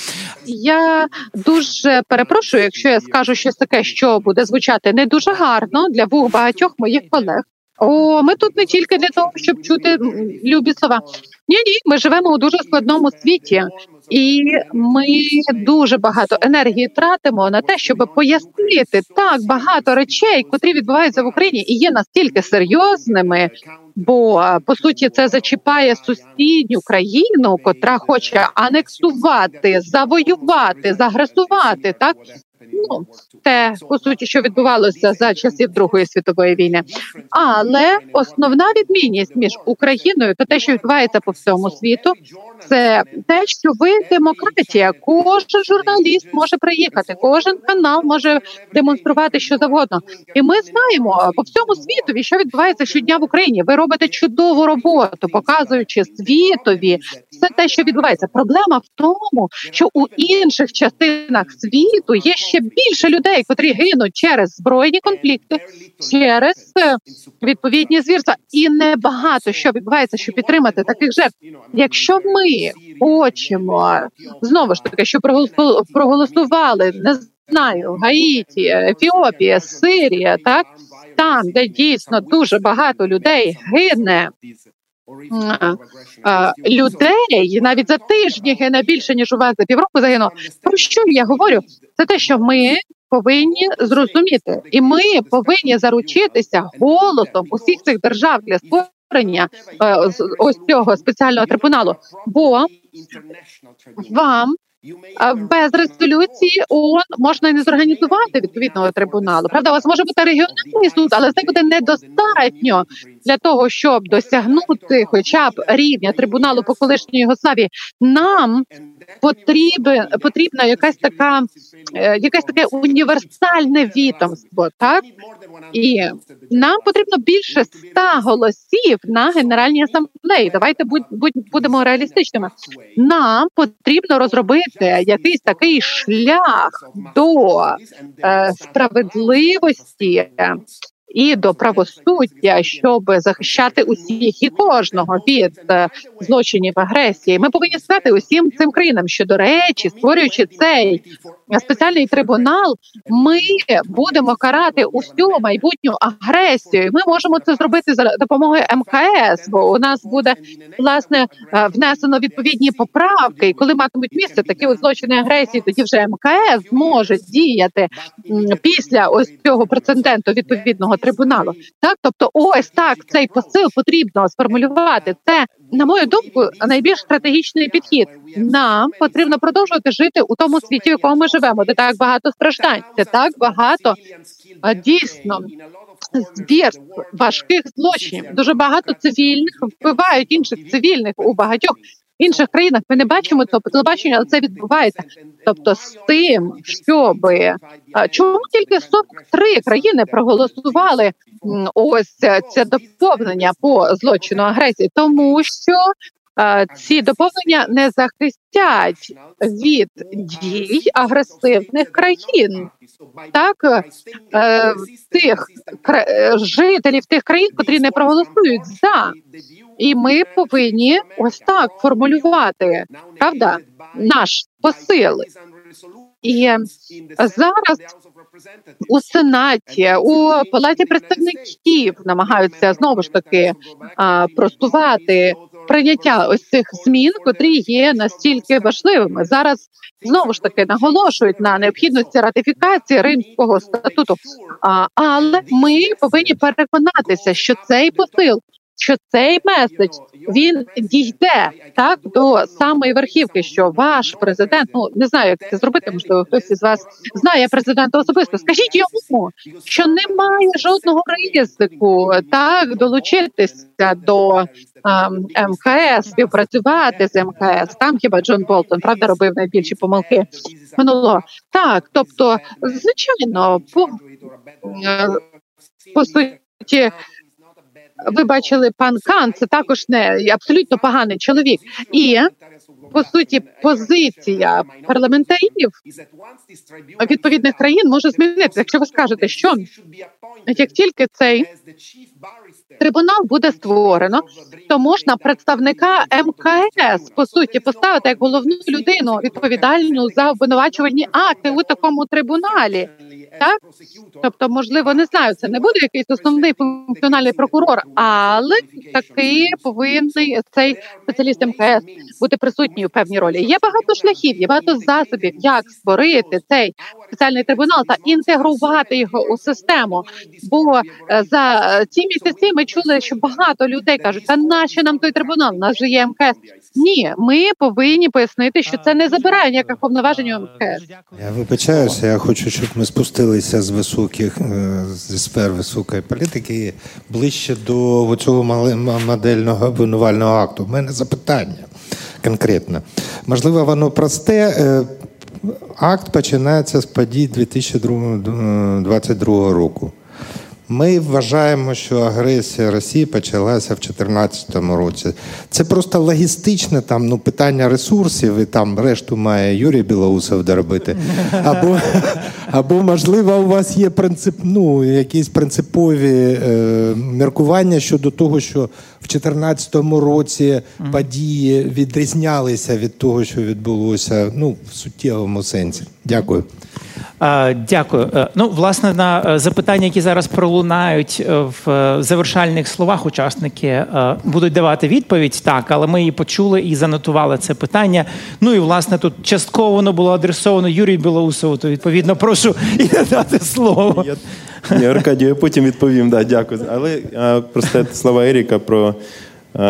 Я дуже перепрошую, якщо я скажу щось таке, що буде звучати не дуже гарно для вух багатьох моїх колег. О, ми тут не тільки для того, щоб чути любі слова. Ні, ні, ми живемо у дуже складному світі, і ми дуже багато енергії тратимо на те, щоб пояснити так багато речей, котрі відбуваються в Україні, і є настільки серйозними. Бо по суті це зачіпає сусідню країну, котра хоче анексувати, завоювати, загресувати так ну те по суті, що відбувалося за часів Другої світової війни. Але основна відмінність між Україною та те, що відбувається по всьому світу, це те, що ви демократія. Кожен журналіст може приїхати, кожен канал може демонструвати що завгодно. І ми знаємо по всьому світові, що відбувається щодня в Україні. Ви робите чудову роботу, показуючи світові все те, що відбувається. Проблема в тому, що у інших частинах світу є ще більше людей, котрі гинуть через збройні конфлікти, через е, відповідні звірства, і небагато що відбувається, щоб підтримати таких жертв. Якщо ми хочемо знову ж таки, що проголосували, не знаю, Гаїті, Ефіопія, Сирія, так там, де дійсно дуже багато людей гине людей навіть за тижні гине більше ніж у вас за півроку загинуло. Про що я говорю? Це те, що ми повинні зрозуміти, і ми повинні заручитися голосом усіх цих держав для створення е, ось цього спеціального трибуналу. Бо вам без резолюції ООН можна не зорганізувати відповідного трибуналу. Правда, у вас може бути регіональний суд, але це буде недостатньо для того, щоб досягнути, хоча б рівня трибуналу по колишньої Югославії. Нам потрібен потрібна якась така, е, якась таке універсальне відомство, так і нам потрібно більше ста голосів на генеральній асамблеї. Давайте будь, будь будемо реалістичними. Нам потрібно розробити якийсь такий шлях до е, справедливості і до правосуддя, щоб захищати усіх і кожного від е, злочинів агресії. Ми повинні сказати усім цим країнам, що до речі, створюючи цей спеціальний трибунал, ми будемо карати усю майбутню агресію. Ми можемо це зробити за допомогою МКС, бо у нас буде власне е, внесено відповідні поправки. І коли матимуть місце такі от злочини агресії, тоді вже МКС зможе діяти після ось цього прецеденту відповідного трибуналу. Так, тобто, ось так цей посил потрібно сформулювати. Це на мою думку найбільш стратегічний підхід. Нам потрібно продовжувати жити у тому світі, в якому ми живемо, де так багато страждань, де так багато дійсно збір важких злочинів. Дуже багато цивільних вбивають інших цивільних у багатьох інших країнах. Ми не бачимо цього по телебаченню, але це відбувається. Тобто, з тим, щоб чому тільки 43 країни проголосували ось це доповнення по злочину агресії, тому що ці доповнення не захистять від дій агресивних країн, так е, тих жителів тих країн, котрі не проголосують за, і ми повинні ось так формулювати правда наш посил. І зараз у сенаті у палаті представників намагаються знову ж таки простувати прийняття ось цих змін, котрі є настільки важливими. Зараз знову ж таки наголошують на необхідності ратифікації Римського статуту. А, Але ми повинні переконатися, що цей посил що цей меседж він дійде так до самої верхівки, що ваш президент, ну не знаю, як це зробити, можливо, хтось із вас знає президента особисто. Скажіть йому, що немає жодного ризику так долучитися до а, МКС, співпрацювати з МКС. Там хіба Джон Болтон правда робив найбільші помилки минулого. Так, тобто, звичайно, по, по суті ви бачили пан Кан, це також не абсолютно поганий чоловік. І по суті, позиція парламентарів відповідних країн може змінитися. Якщо ви скажете, що як тільки цей трибунал буде створено, то можна представника МКС по суті поставити як головну людину відповідальну за обвинувачувальні акти у такому трибуналі. Так тобто, можливо, не знаю, це не буде якийсь основний функціональний прокурор, але таки повинен цей спеціаліст МКС бути присутній у певній ролі. Є багато шляхів, є багато засобів, як створити цей спеціальний трибунал та інтегрувати його у систему. Бо е, за ці місяці ми чули, що багато людей кажуть, та нащо нам той трибунал? У нас же є МКС. Ні, ми повинні пояснити, що це не забирає ніяких повноважень у МКС. Я вибачаюся. Я хочу, щоб ми спустилися з високих е, зі сфер високої політики ближче до цього модельного обвинувального акту. У мене запитання конкретно. Можливо, воно просте. Е, акт починається з подій 2022 року. Ми вважаємо, що агресія Росії почалася в 2014 році. Це просто логістичне там ну питання ресурсів, і там решту має Юрій Білоусов доробити. *laughs* Або, або можливо, у вас є принцип, ну, якісь принципові е, міркування щодо того, що в 2014 році події відрізнялися від того, що відбулося ну, в суттєвому сенсі. Дякую. Дякую. Е, ну, власне, на е, запитання, які зараз пролунають е, в завершальних словах, учасники будуть давати відповідь так, але ми її почули і занотували це питання. Ну і власне тут частково воно було адресовано Юрію Білоусову, то відповідно прошу і надати слово. Ні, Аркадію, я потім відповім. Да, Дякую. Але просто слова Еріка про.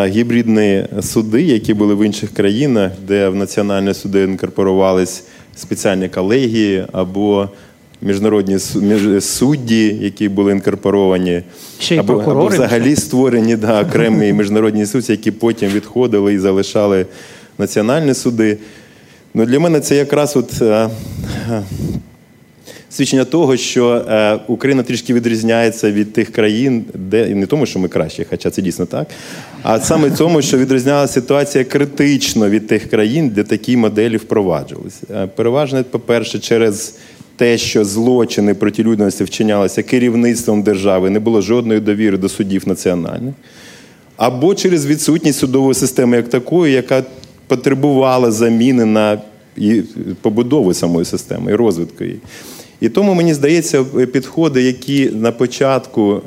Гібридні суди, які були в інших країнах, де в національні суди інкорпорувались спеціальні колегії або міжнародні судді, які були інкорпоровані, Ще й або, або взагалі створені да, окремі *laughs* міжнародні судді, які потім відходили і залишали національні суди. Ну, Для мене це якраз от. Е, свідчення того, що е, Україна трішки відрізняється від тих країн, де і не тому, що ми кращі, хоча це дійсно так, а саме тому, що відрізнялася ситуація критично від тих країн, де такі моделі впроваджувалися. Е, переважно, по-перше, через те, що злочини проти людяності вчинялися керівництвом держави, не було жодної довіри до судів національних, або через відсутність судової системи як такої, яка потребувала заміни на і побудови самої системи і розвитку її. І тому мені здається, підходи, які на початку.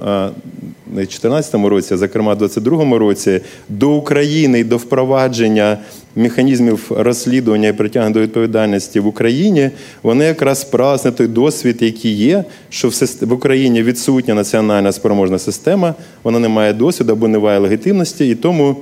У 2014 році, а зокрема, в 2022 році, до України і до впровадження механізмів розслідування і притягнення до відповідальності в Україні, вони якраз спиралися на той досвід, який є, що в Україні відсутня національна спроможна система, вона не має досвіду або не має легітимності, і тому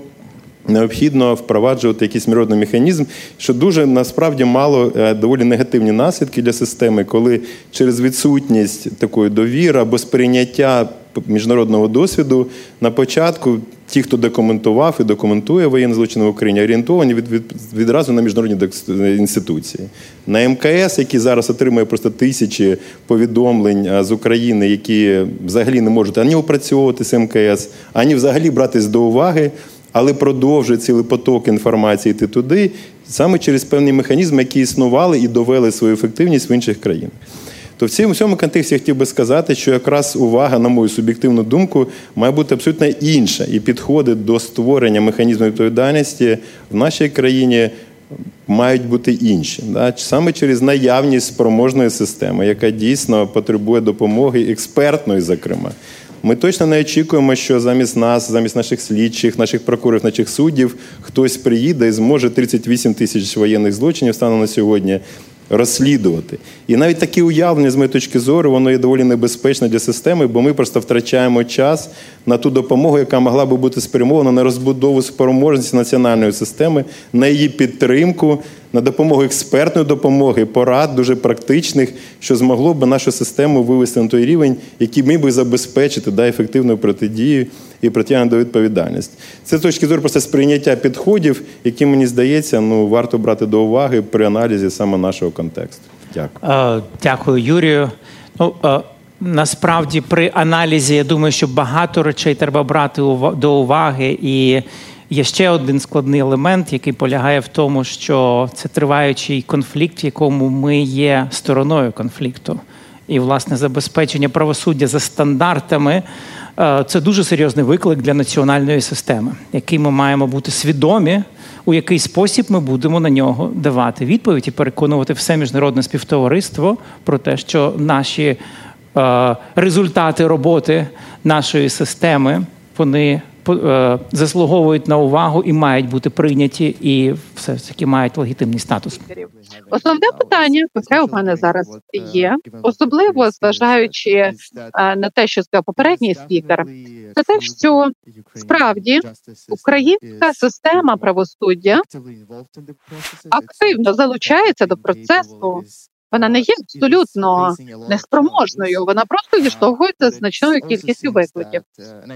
необхідно впроваджувати якийсь міжнародний механізм, що дуже насправді мало е, доволі негативні наслідки для системи, коли через відсутність такої довіри або сприйняття міжнародного досвіду на початку. Ті, хто документував і документує воєнні злочини в Україні, орієнтовані від, від, відразу на міжнародні інституції. На МКС, який зараз отримує просто тисячі повідомлень з України, які взагалі не можуть ані опрацьовувати з МКС, ані взагалі братись до уваги але продовжує цілий поток інформації йти туди, саме через певні механізми, які існували і довели свою ефективність в інших країнах. То в цьому всьому контексті я хотів би сказати, що якраз увага, на мою суб'єктивну думку, має бути абсолютно інша і підходи до створення механізму відповідальності в нашій країні мають бути інші. Саме через наявність спроможної системи, яка дійсно потребує допомоги експертної, зокрема. Ми точно не очікуємо, що замість нас, замість наших слідчих, наших прокурорів, наших суддів, хтось приїде і зможе 38 тисяч воєнних злочинів станом на сьогодні розслідувати. І навіть такі уявлення, з моєї точки зору, воно є доволі небезпечне для системи, бо ми просто втрачаємо час на ту допомогу, яка могла би бути спрямована на розбудову спроможності національної системи, на її підтримку на допомогу експертної допомоги, порад дуже практичних, що змогло б нашу систему вивести на той рівень, який міг би забезпечити да, ефективну протидію і притягнення до відповідальності. Це з точки зору просто сприйняття підходів, які мені здається, ну варто брати до уваги при аналізі саме нашого контексту. Дякую. Дякую, Юрію. Ну, Насправді, при аналізі я думаю, що багато речей треба брати до уваги і Є ще один складний елемент, який полягає в тому, що це триваючий конфлікт, в якому ми є стороною конфлікту. І, власне, забезпечення правосуддя за стандартами е, це дуже серйозний виклик для національної системи, який ми маємо бути свідомі, у який спосіб ми будемо на нього давати відповідь і переконувати все міжнародне співтовариство про те, що наші е, результати роботи нашої системи вони заслуговують на увагу і мають бути прийняті, і все таки мають легітимний статус. Основне питання, яке у мене зараз є, особливо зважаючи е, на те, що сказав попередній спікер, це те, що справді українська система правосуддя активно залучається до процесу вона не є абсолютно неспроможною. Вона просто зіштовхується значною кількістю викликів.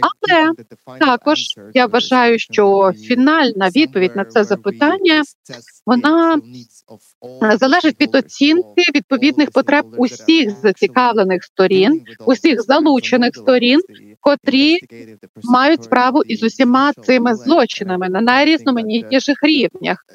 Але також я вважаю, що фінальна відповідь на це запитання вона залежить від оцінки відповідних потреб усіх зацікавлених сторін, усіх залучених сторін, котрі мають справу із усіма цими злочинами на найрізноманітніших рівнях.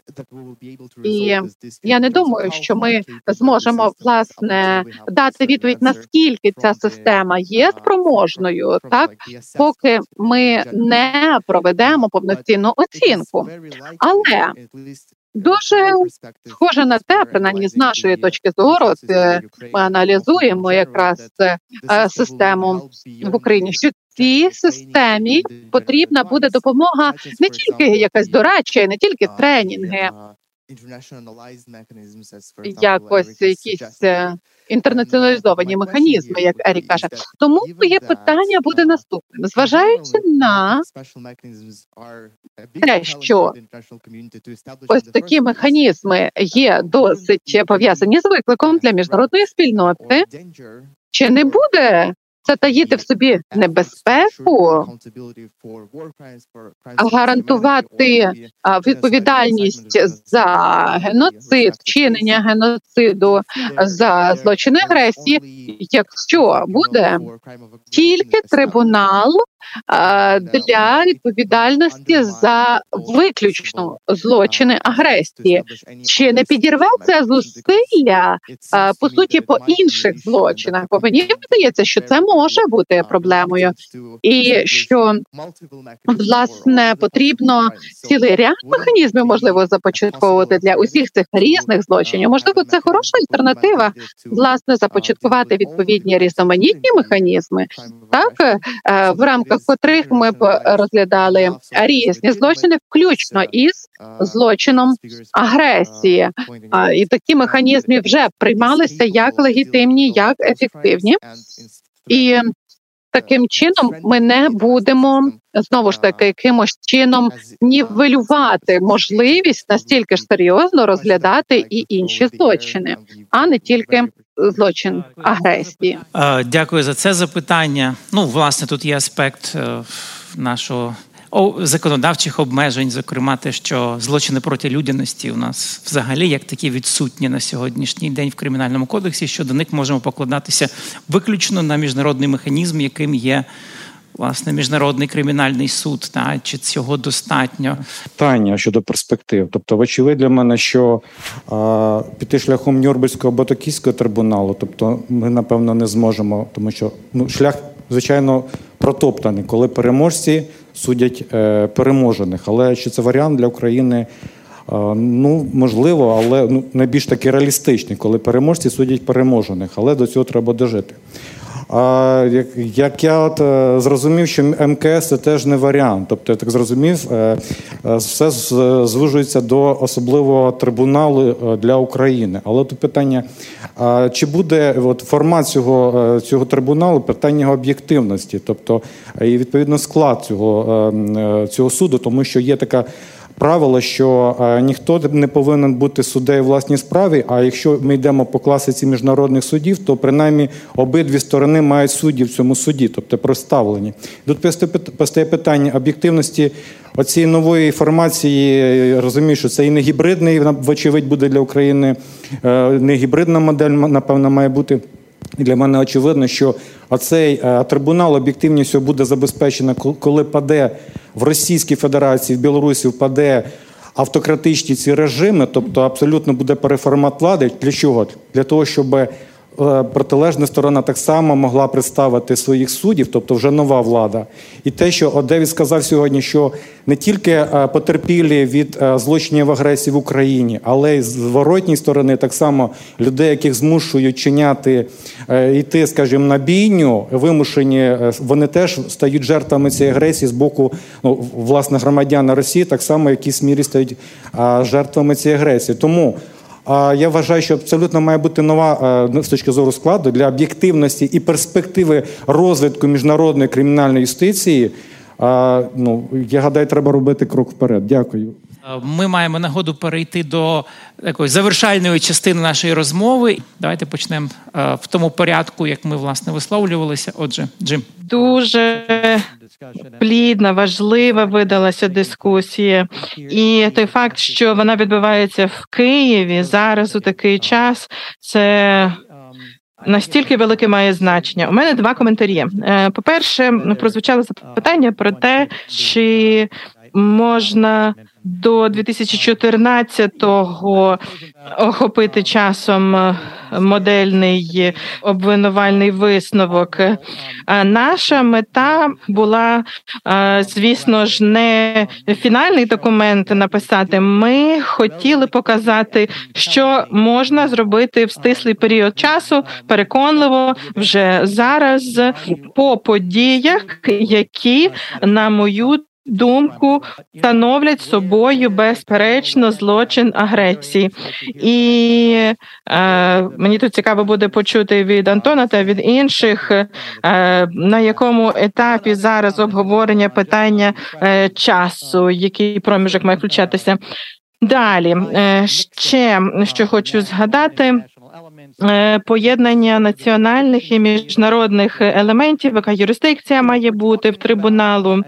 І я не думаю, що ми зможемо власне дати відповідь наскільки ця система є спроможною, так поки ми не проведемо повноцінну оцінку. Але Дуже схоже на те, принаймні з нашої точки зору, ми аналізуємо якраз е, систему в Україні. Що цій системі потрібна буде допомога не тільки якась дорадча, не тільки тренінги, якось якісь е, інтернаціоналізовані механізми, як Ерік каже. Тому моє питання буде наступним: зважаючи на те, що ось такі механізми є досить пов'язані з викликом для міжнародної спільноти, чи не буде затаїти в собі небезпеку, гарантувати відповідальність за геноцид, вчинення геноциду за злочини агресії, якщо буде тільки трибунал для відповідальності за виключно злочини агресії, чи не підірветься зусилля по суті по інших злочинах? Бо мені здається, що це може бути проблемою, і що власне потрібно цілий ряд механізмів можливо започатковувати для усіх цих різних злочинів. Можливо, це хороша альтернатива, власне, започаткувати відповідні різноманітні механізми, так е, в рамках котрих ми б розглядали різні злочини, включно із злочином агресії. І такі механізми вже приймалися як легітимні, як ефективні і таким чином ми не будемо знову ж таки якимось чином нівелювати можливість настільки ж серйозно розглядати і інші злочини, а не тільки злочин агресії. Дякую за це запитання. Ну, власне, тут є аспект е, нашого законодавчих обмежень, зокрема, те, що злочини проти людяності у нас взагалі як такі відсутні на сьогоднішній день в кримінальному кодексі, що до них можемо покладатися виключно на міжнародний механізм, яким є. Власне, міжнародний кримінальний суд, та чи цього достатньо питання щодо перспектив. Тобто, вочевидь для мене, що а, піти шляхом Нюрнберзького або Токійського трибуналу, тобто ми напевно не зможемо, тому що ну шлях, звичайно, протоптаний, коли переможці судять е, переможених. Але чи це варіант для України? Е, ну, можливо, але ну, найбільш таки реалістичний, коли переможці судять переможених, але до цього треба дожити. А як як я от е, зрозумів, що МКС це теж не варіант. Тобто, я так зрозумів, все звужується до особливого трибуналу для України. Але тут питання: чи буде от, формат цього цього трибуналу питання об'єктивності, тобто і відповідно склад цього, цього суду, тому що є така правило, що е, ніхто не повинен бути суддею власній справі. А якщо ми йдемо по класиці міжнародних судів, то принаймні обидві сторони мають судді в цьому суді, тобто проставлені. Тут постає питання об'єктивності оцієї нової інформації. Розумію, що це і не гібридний, вочевидь буде для України е, не гібридна модель, напевно, має бути. Для мене очевидно, що оцей е, трибунал об'єктивністю буде забезпечено, коли паде в Російській Федерації, в Білорусі впаде автократичні ці режими, тобто абсолютно буде переформат влади. Для чого? Для того, щоб протилежна сторона так само могла представити своїх суддів, тобто вже нова влада. І те, що Одевіс сказав сьогодні, що не тільки е, потерпілі від е, злочинів агресії в Україні, але й з воротній сторони так само людей, яких змушують чиняти йти, скажімо, на бійню, вимушені, вони теж стають жертвами цієї агресії з боку ну, власне громадян Росії, так само в якійсь мірі стають жертвами цієї агресії. Тому я вважаю, що абсолютно має бути нова е, ну, з точки зору складу для об'єктивності і перспективи розвитку міжнародної кримінальної юстиції. Ну я гадаю, треба робити крок вперед. Дякую. Ми маємо нагоду перейти до такої завершальної частини нашої розмови. Давайте почнемо е, в тому порядку, як ми власне висловлювалися. Отже, Джим дуже плідна, важлива видалася дискусія, і той факт, що вона відбувається в Києві зараз у такий час, це. Настільки велике має значення. У мене два коментарі. Е, По перше, прозвучало запитання про те, чи можна до 2014-го охопити часом е, модельний обвинувальний висновок. Наша мета була, звісно ж, не фінальний документ написати. Ми хотіли показати, що можна зробити в стислий період часу, переконливо вже зараз по подіях, які на мою думку становлять собою безперечно злочин агресії, і е, мені тут цікаво буде почути від Антона та від інших, е, на якому етапі зараз обговорення питання е, часу, який проміжок має включатися. Далі е, ще що хочу згадати. Е, поєднання національних і міжнародних елементів, яка юрисдикція має бути в трибуналу.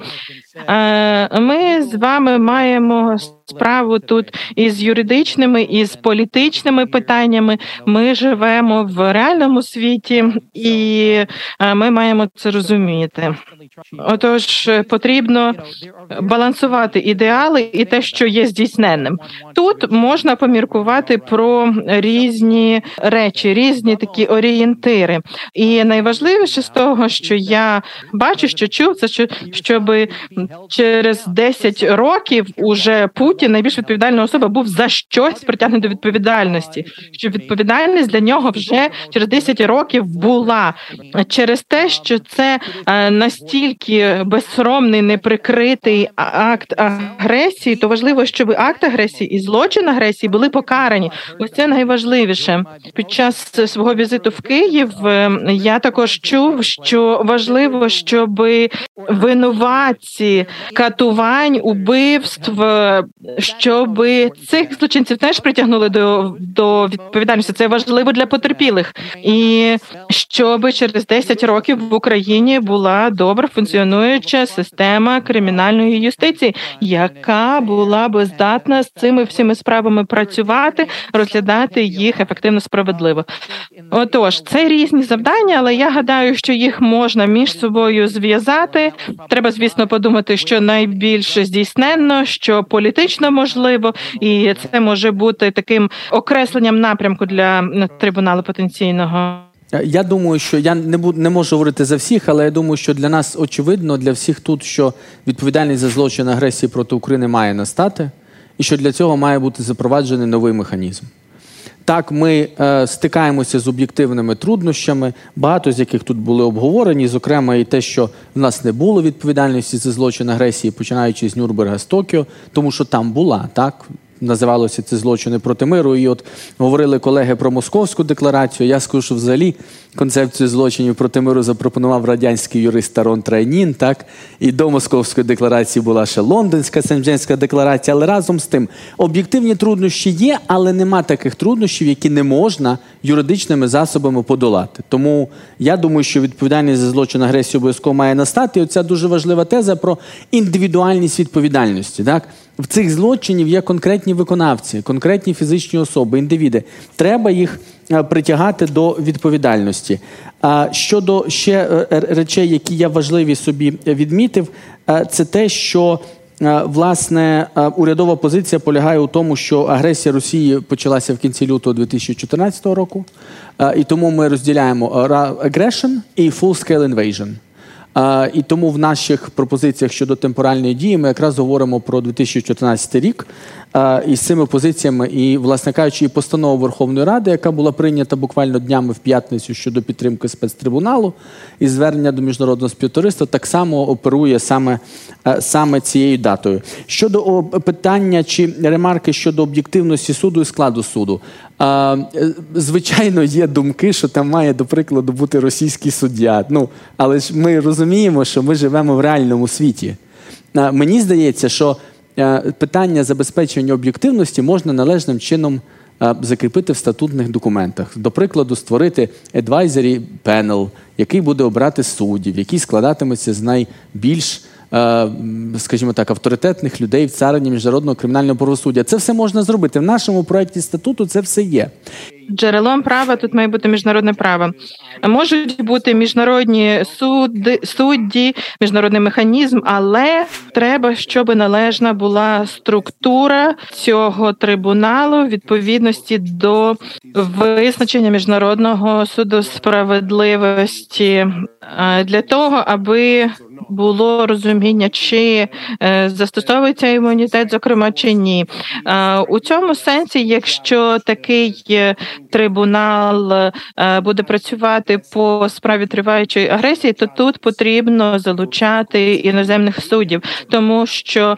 Е, ми з вами маємо справу тут із юридичними і з політичними питаннями. Ми живемо в реальному світі, і е, ми маємо це розуміти. Отож, потрібно балансувати ідеали і те, що є здійсненним. Тут можна поміркувати про різні речі, різні такі орієнтири. І найважливіше з того, що я бачу, що чув, це що щоб через 10 років уже Путін, найбільш відповідальна особа, був за щось притягнений до відповідальності. Щоб відповідальність для нього вже через 10 років була через те, що це е, настільки безсоромний, неприкритий акт агресії, то важливо, щоб акт агресії і злочин агресії були покарані. Ось це найважливіше. Під час свого візиту в Київ е, я також чув, що важливо, щоб винуватці катувань, убивств, щоб цих злочинців теж притягнули до до відповідальності. Це важливо для потерпілих, і щоб через 10 років в Україні була добре функціонуюча система кримінальної юстиції, яка була би здатна з цими всіми справами працювати, розглядати їх ефективно справедливо. Отож, це різні завдання, але я гадаю, що їх можна між собою зв'язати. Треба, звісно, подумати, що найбільш здійсненно, що політично можливо, і це може бути таким окресленням напрямку для трибуналу потенційного. Я думаю, що я не буду не можу говорити за всіх, але я думаю, що для нас очевидно, для всіх тут, що відповідальність за злочин агресії проти України має настати, і що для цього має бути запроваджений новий механізм. Так, ми е, стикаємося з об'єктивними труднощами, багато з яких тут були обговорені, зокрема, і те, що в нас не було відповідальності за злочин агресії, починаючи з Нюрнберга з Токіо, тому що там була так називалося це злочини проти миру. І от говорили колеги про московську декларацію. Я скажу, що взагалі концепцію злочинів проти миру запропонував радянський юрист Тарон Трайнін. Так і до московської декларації була ще лондонська Сендженська декларація. Але разом з тим об'єктивні труднощі є, але нема таких труднощів, які не можна юридичними засобами подолати. Тому я думаю, що відповідальність за злочин агресії обов'язково має настати. І Оця дуже важлива теза про індивідуальність відповідальності. Так в цих злочинів є конкретні виконавці, конкретні фізичні особи, індивіди. Треба їх е, притягати до відповідальності. А щодо ще е, речей, які я важливі собі відмітив, е, це те, що власне урядова позиція полягає у тому, що агресія Росії почалася в кінці лютого 2014 року, і тому ми розділяємо aggression і full-scale invasion. І тому в наших пропозиціях щодо темпоральної дії ми якраз говоримо про 2014 рік. І з цими позиціями, і, власне кажучи, і постанова Верховної Ради, яка була прийнята буквально днями в п'ятницю щодо підтримки спецтрибуналу і звернення до міжнародного співтовариства, так само оперує саме саме цією датою. Щодо питання чи ремарки щодо об'єктивності суду і складу суду, звичайно, є думки, що там має, до прикладу, бути російський суддя. Ну, але ж ми розуміємо, що ми живемо в реальному світі. Мені здається, що Е, питання забезпечення об'єктивності можна належним чином е, закріпити в статутних документах. До прикладу, створити advisory panel, який буде обрати суддів, який складатиметься з найбільш Е, скажімо так, авторитетних людей в царині міжнародного кримінального правосуддя. Це все можна зробити в нашому проєкті статуту. Це все є. Джерелом права тут має бути міжнародне право. Можуть бути міжнародні суди, судді, міжнародний механізм, але треба, щоб належна була структура цього трибуналу в відповідності до визначення міжнародного суду справедливості е, для того, аби було розуміння, чи е, застосовується імунітет, зокрема чи ні. Е, у цьому сенсі, якщо такий е, трибунал буде працювати по справі триваючої агресії, то тут потрібно залучати іноземних суддів, тому що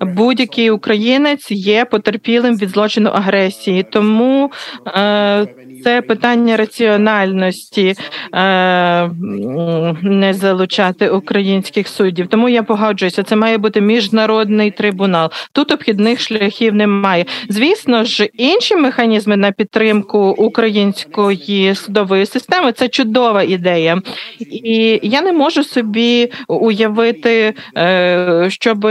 будь-який українець є потерпілим від злочину агресії, тому е, це питання раціональності е, не залучати українських суддів. Тому я погоджуюся, це має бути міжнародний трибунал. Тут обхідних шляхів немає. Звісно ж, інші механізми на підтримку української судової системи це чудова ідея, і я не можу собі уявити, е, щоб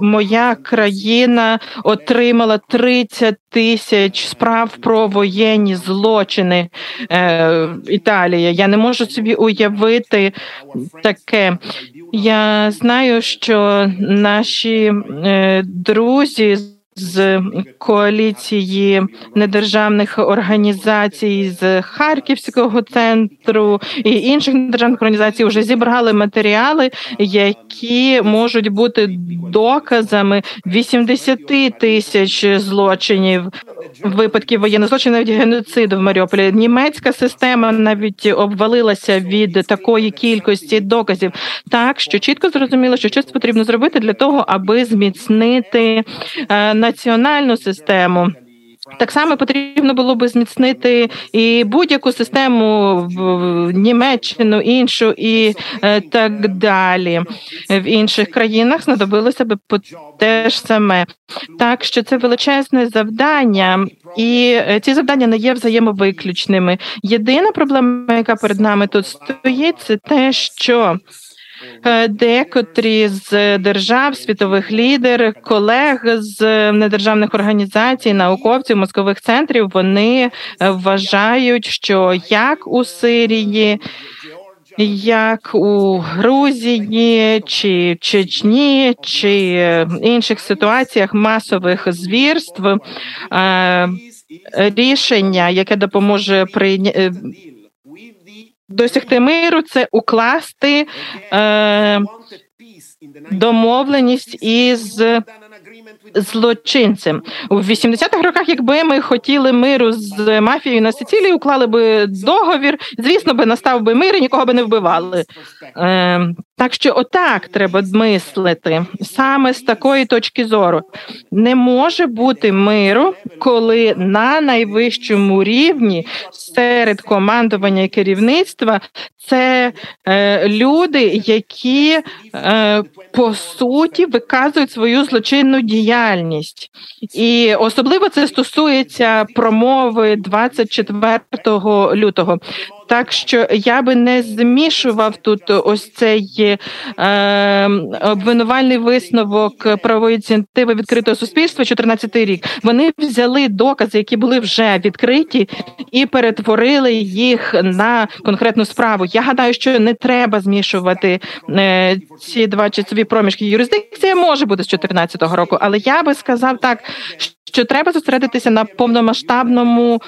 моя країна отримала 30 тисяч справ про воєнні злочини е, Італії. Я не можу собі уявити таке. Я знаю, що наші е, друзі з коаліції недержавних організацій з Харківського центру і інших недержавних організацій вже зібрали матеріали, які можуть бути доказами 80 тисяч злочинів. Випадків воєнних злочинів, навіть геноциду в Маріуполі. Німецька система навіть обвалилася від такої кількості доказів, так що чітко зрозуміло, що щось потрібно зробити для того, аби зміцнити е, національну систему. Так само потрібно було би зміцнити і будь-яку систему в Німеччину, іншу і е, так далі. В інших країнах знадобилося би те ж саме. Так що це величезне завдання, і е, ці завдання не є взаємовиключними. Єдина проблема, яка перед нами тут стоїть, це те, що декотрі з держав, світових лідер, колег з недержавних організацій, науковців, мозкових центрів вони е, вважають, що як у Сирії. Як у Грузії чи Чечні чи інших ситуаціях масових звірств е, рішення, яке допоможе прийняти досягти миру це укласти е, домовленість із злочинцем у 80-х роках. Якби ми хотіли миру з мафією на Сицилії, уклали би договір. Звісно, би настав би мир і нікого би не вбивали. Е, так що, отак треба мислити саме з такої точки зору. Не може бути миру, коли на найвищому рівні серед командування і керівництва це е, люди, які е, по суті виказують свою злочинну діяльність, і особливо це стосується промови 24 лютого. Так що я би не змішував тут ось цей е, обвинувальний висновок правової ініціативи відкритого суспільства. 14-й рік вони взяли докази, які були вже відкриті, і перетворили їх на конкретну справу. Я гадаю, що не треба змішувати е, ці два часові проміжки. Юрисдикція може бути з 14-го року, але я би сказав так, що треба зосередитися на повномасштабному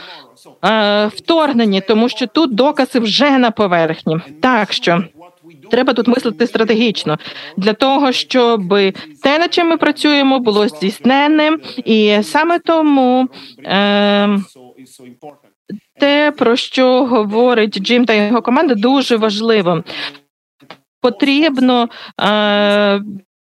е, вторгненні, тому що тут докази вже на поверхні. Так що. Треба тут мислити стратегічно для того, щоб те, над чим ми працюємо, було здійсненним, і саме тому е, те, про що говорить Джим та його команда, дуже важливо. Потрібно е,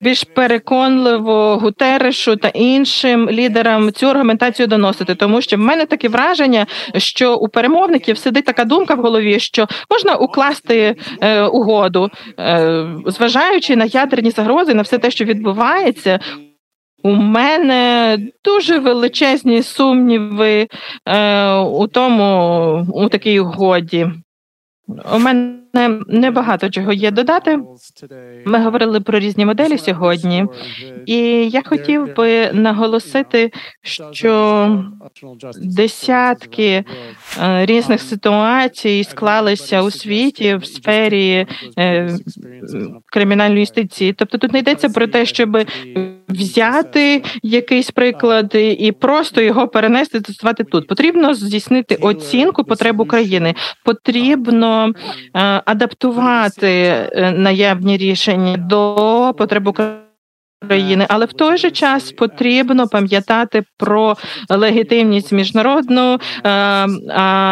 більш переконливо Гутерешу та іншим лідерам цю аргументацію доносити, тому що в мене таке враження, що у перемовників сидить така думка в голові, що можна укласти е, угоду, е, зважаючи на ядерні загрози, на все те, що відбувається. У мене дуже величезні сумніви е, у тому у такій угоді. У мене небагато чого є додати. Ми говорили про різні моделі сьогодні, і я хотів би наголосити, що десятки е, різних ситуацій склалися у світі в сфері е, кримінальної юстиції. Тобто тут не йдеться про те, щоб взяти якийсь приклад і просто його перенести застосувати тут. Потрібно здійснити оцінку потреб України. Потрібно е, адаптувати е, наявні рішення до потреб України. України, але в той же час потрібно пам'ятати про легітимність міжнародну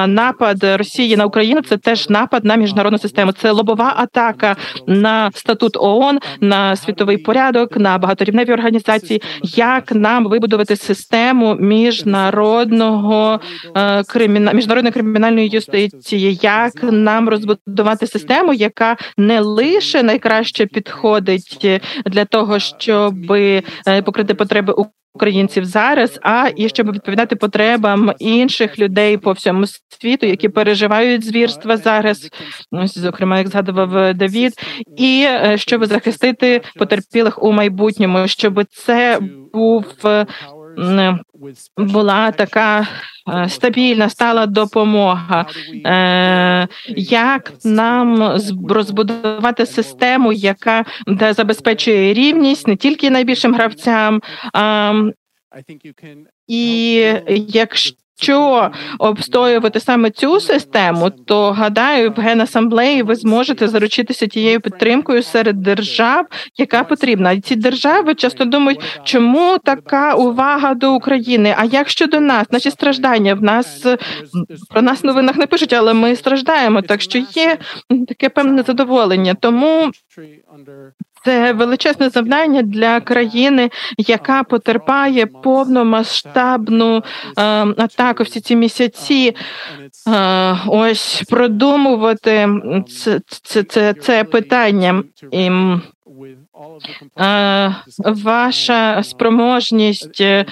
напад Росії на Україну. Це теж напад на міжнародну систему. Це лобова атака на статут ООН, на світовий порядок, на багаторівневі організації. Як нам вибудувати систему міжнародного криміна міжнародної кримінальної юстиції? Як нам розбудувати систему, яка не лише найкраще підходить для того, що щоб е, покрити потреби українців зараз, а і щоб відповідати потребам інших людей по всьому світу, які переживають звірства зараз, зокрема, як згадував Давід, і е, щоб захистити потерпілих у майбутньому, щоб це був була така е, стабільна стала допомога. Е, як нам розбудувати систему, яка забезпечує рівність не тільки найбільшим гравцям, і якщо Якщо обстоювати саме цю систему, то гадаю, в генасамблеї ви зможете заручитися тією підтримкою серед держав, яка потрібна. Ці держави часто думають, чому така увага до України? А як щодо нас, наші страждання в нас про нас в новинах не пишуть, але ми страждаємо. Так що є таке певне задоволення. Тому це величезне завдання для країни, яка потерпає повномасштабну е, атаку всі ці місяці. Е, ось продумувати це це, це, це питання. І Ваша спроможність е,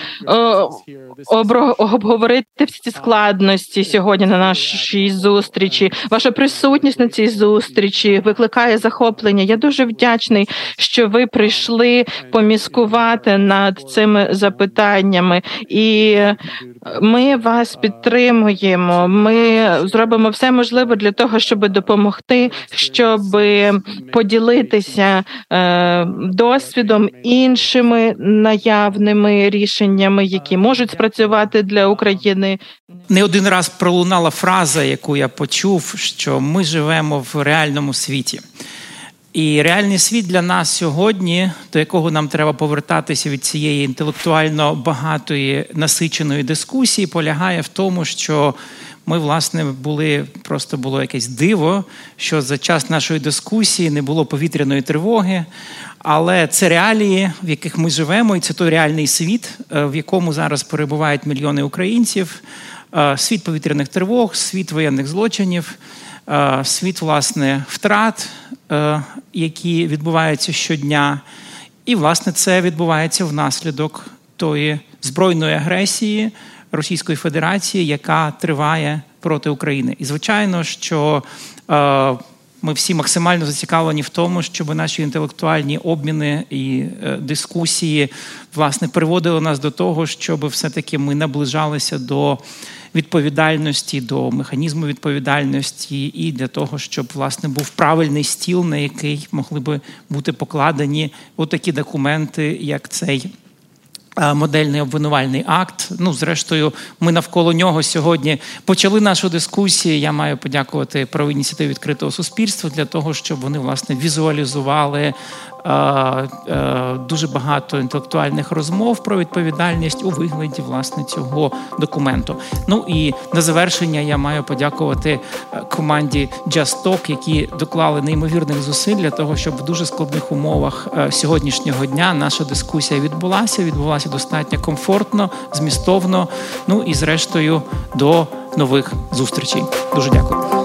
обговорити всі ці складності сьогодні на нашій зустрічі. Ваша присутність на цій зустрічі викликає захоплення. Я дуже вдячний, що ви прийшли поміскувати над цими запитаннями, і ми вас підтримуємо. Ми зробимо все можливе для того, щоб допомогти, щоб поділитися. Досвідом, іншими наявними рішеннями, які можуть спрацювати для України. Не один раз пролунала фраза, яку я почув, що ми живемо в реальному світі. І реальний світ для нас сьогодні, до якого нам треба повертатися від цієї інтелектуально багатої насиченої дискусії, полягає в тому, що ми, власне, були просто було якесь диво, що за час нашої дискусії не було повітряної тривоги. Але це реалії, в яких ми живемо, і це той реальний світ, е, в якому зараз перебувають мільйони українців, е, світ повітряних тривог, світ воєнних злочинів, е, світ власне втрат, які відбуваються щодня. І, власне, це відбувається внаслідок тої збройної агресії. Російської Федерації, яка триває проти України. І звичайно, що е, ми всі максимально зацікавлені в тому, щоб наші інтелектуальні обміни і е, дискусії власне приводили нас до того, щоб все-таки ми наближалися до. Відповідальності до механізму відповідальності, і для того, щоб власне був правильний стіл, на який могли би бути покладені отакі документи, як цей модельний обвинувальний акт. Ну, зрештою, ми навколо нього сьогодні почали нашу дискусію. Я маю подякувати про ініціативу відкритого суспільства для того, щоб вони власне візуалізували Е, е, дуже багато інтелектуальних розмов про відповідальність у вигляді власне цього документу. Ну і на завершення я маю подякувати е, команді Just Talk, які доклали неймовірних зусиль для того, щоб в дуже складних умовах сьогоднішнього дня наша дискусія відбулася. Відбулася достатньо комфортно, змістовно. Ну і зрештою до нових зустрічей. Дуже дякую.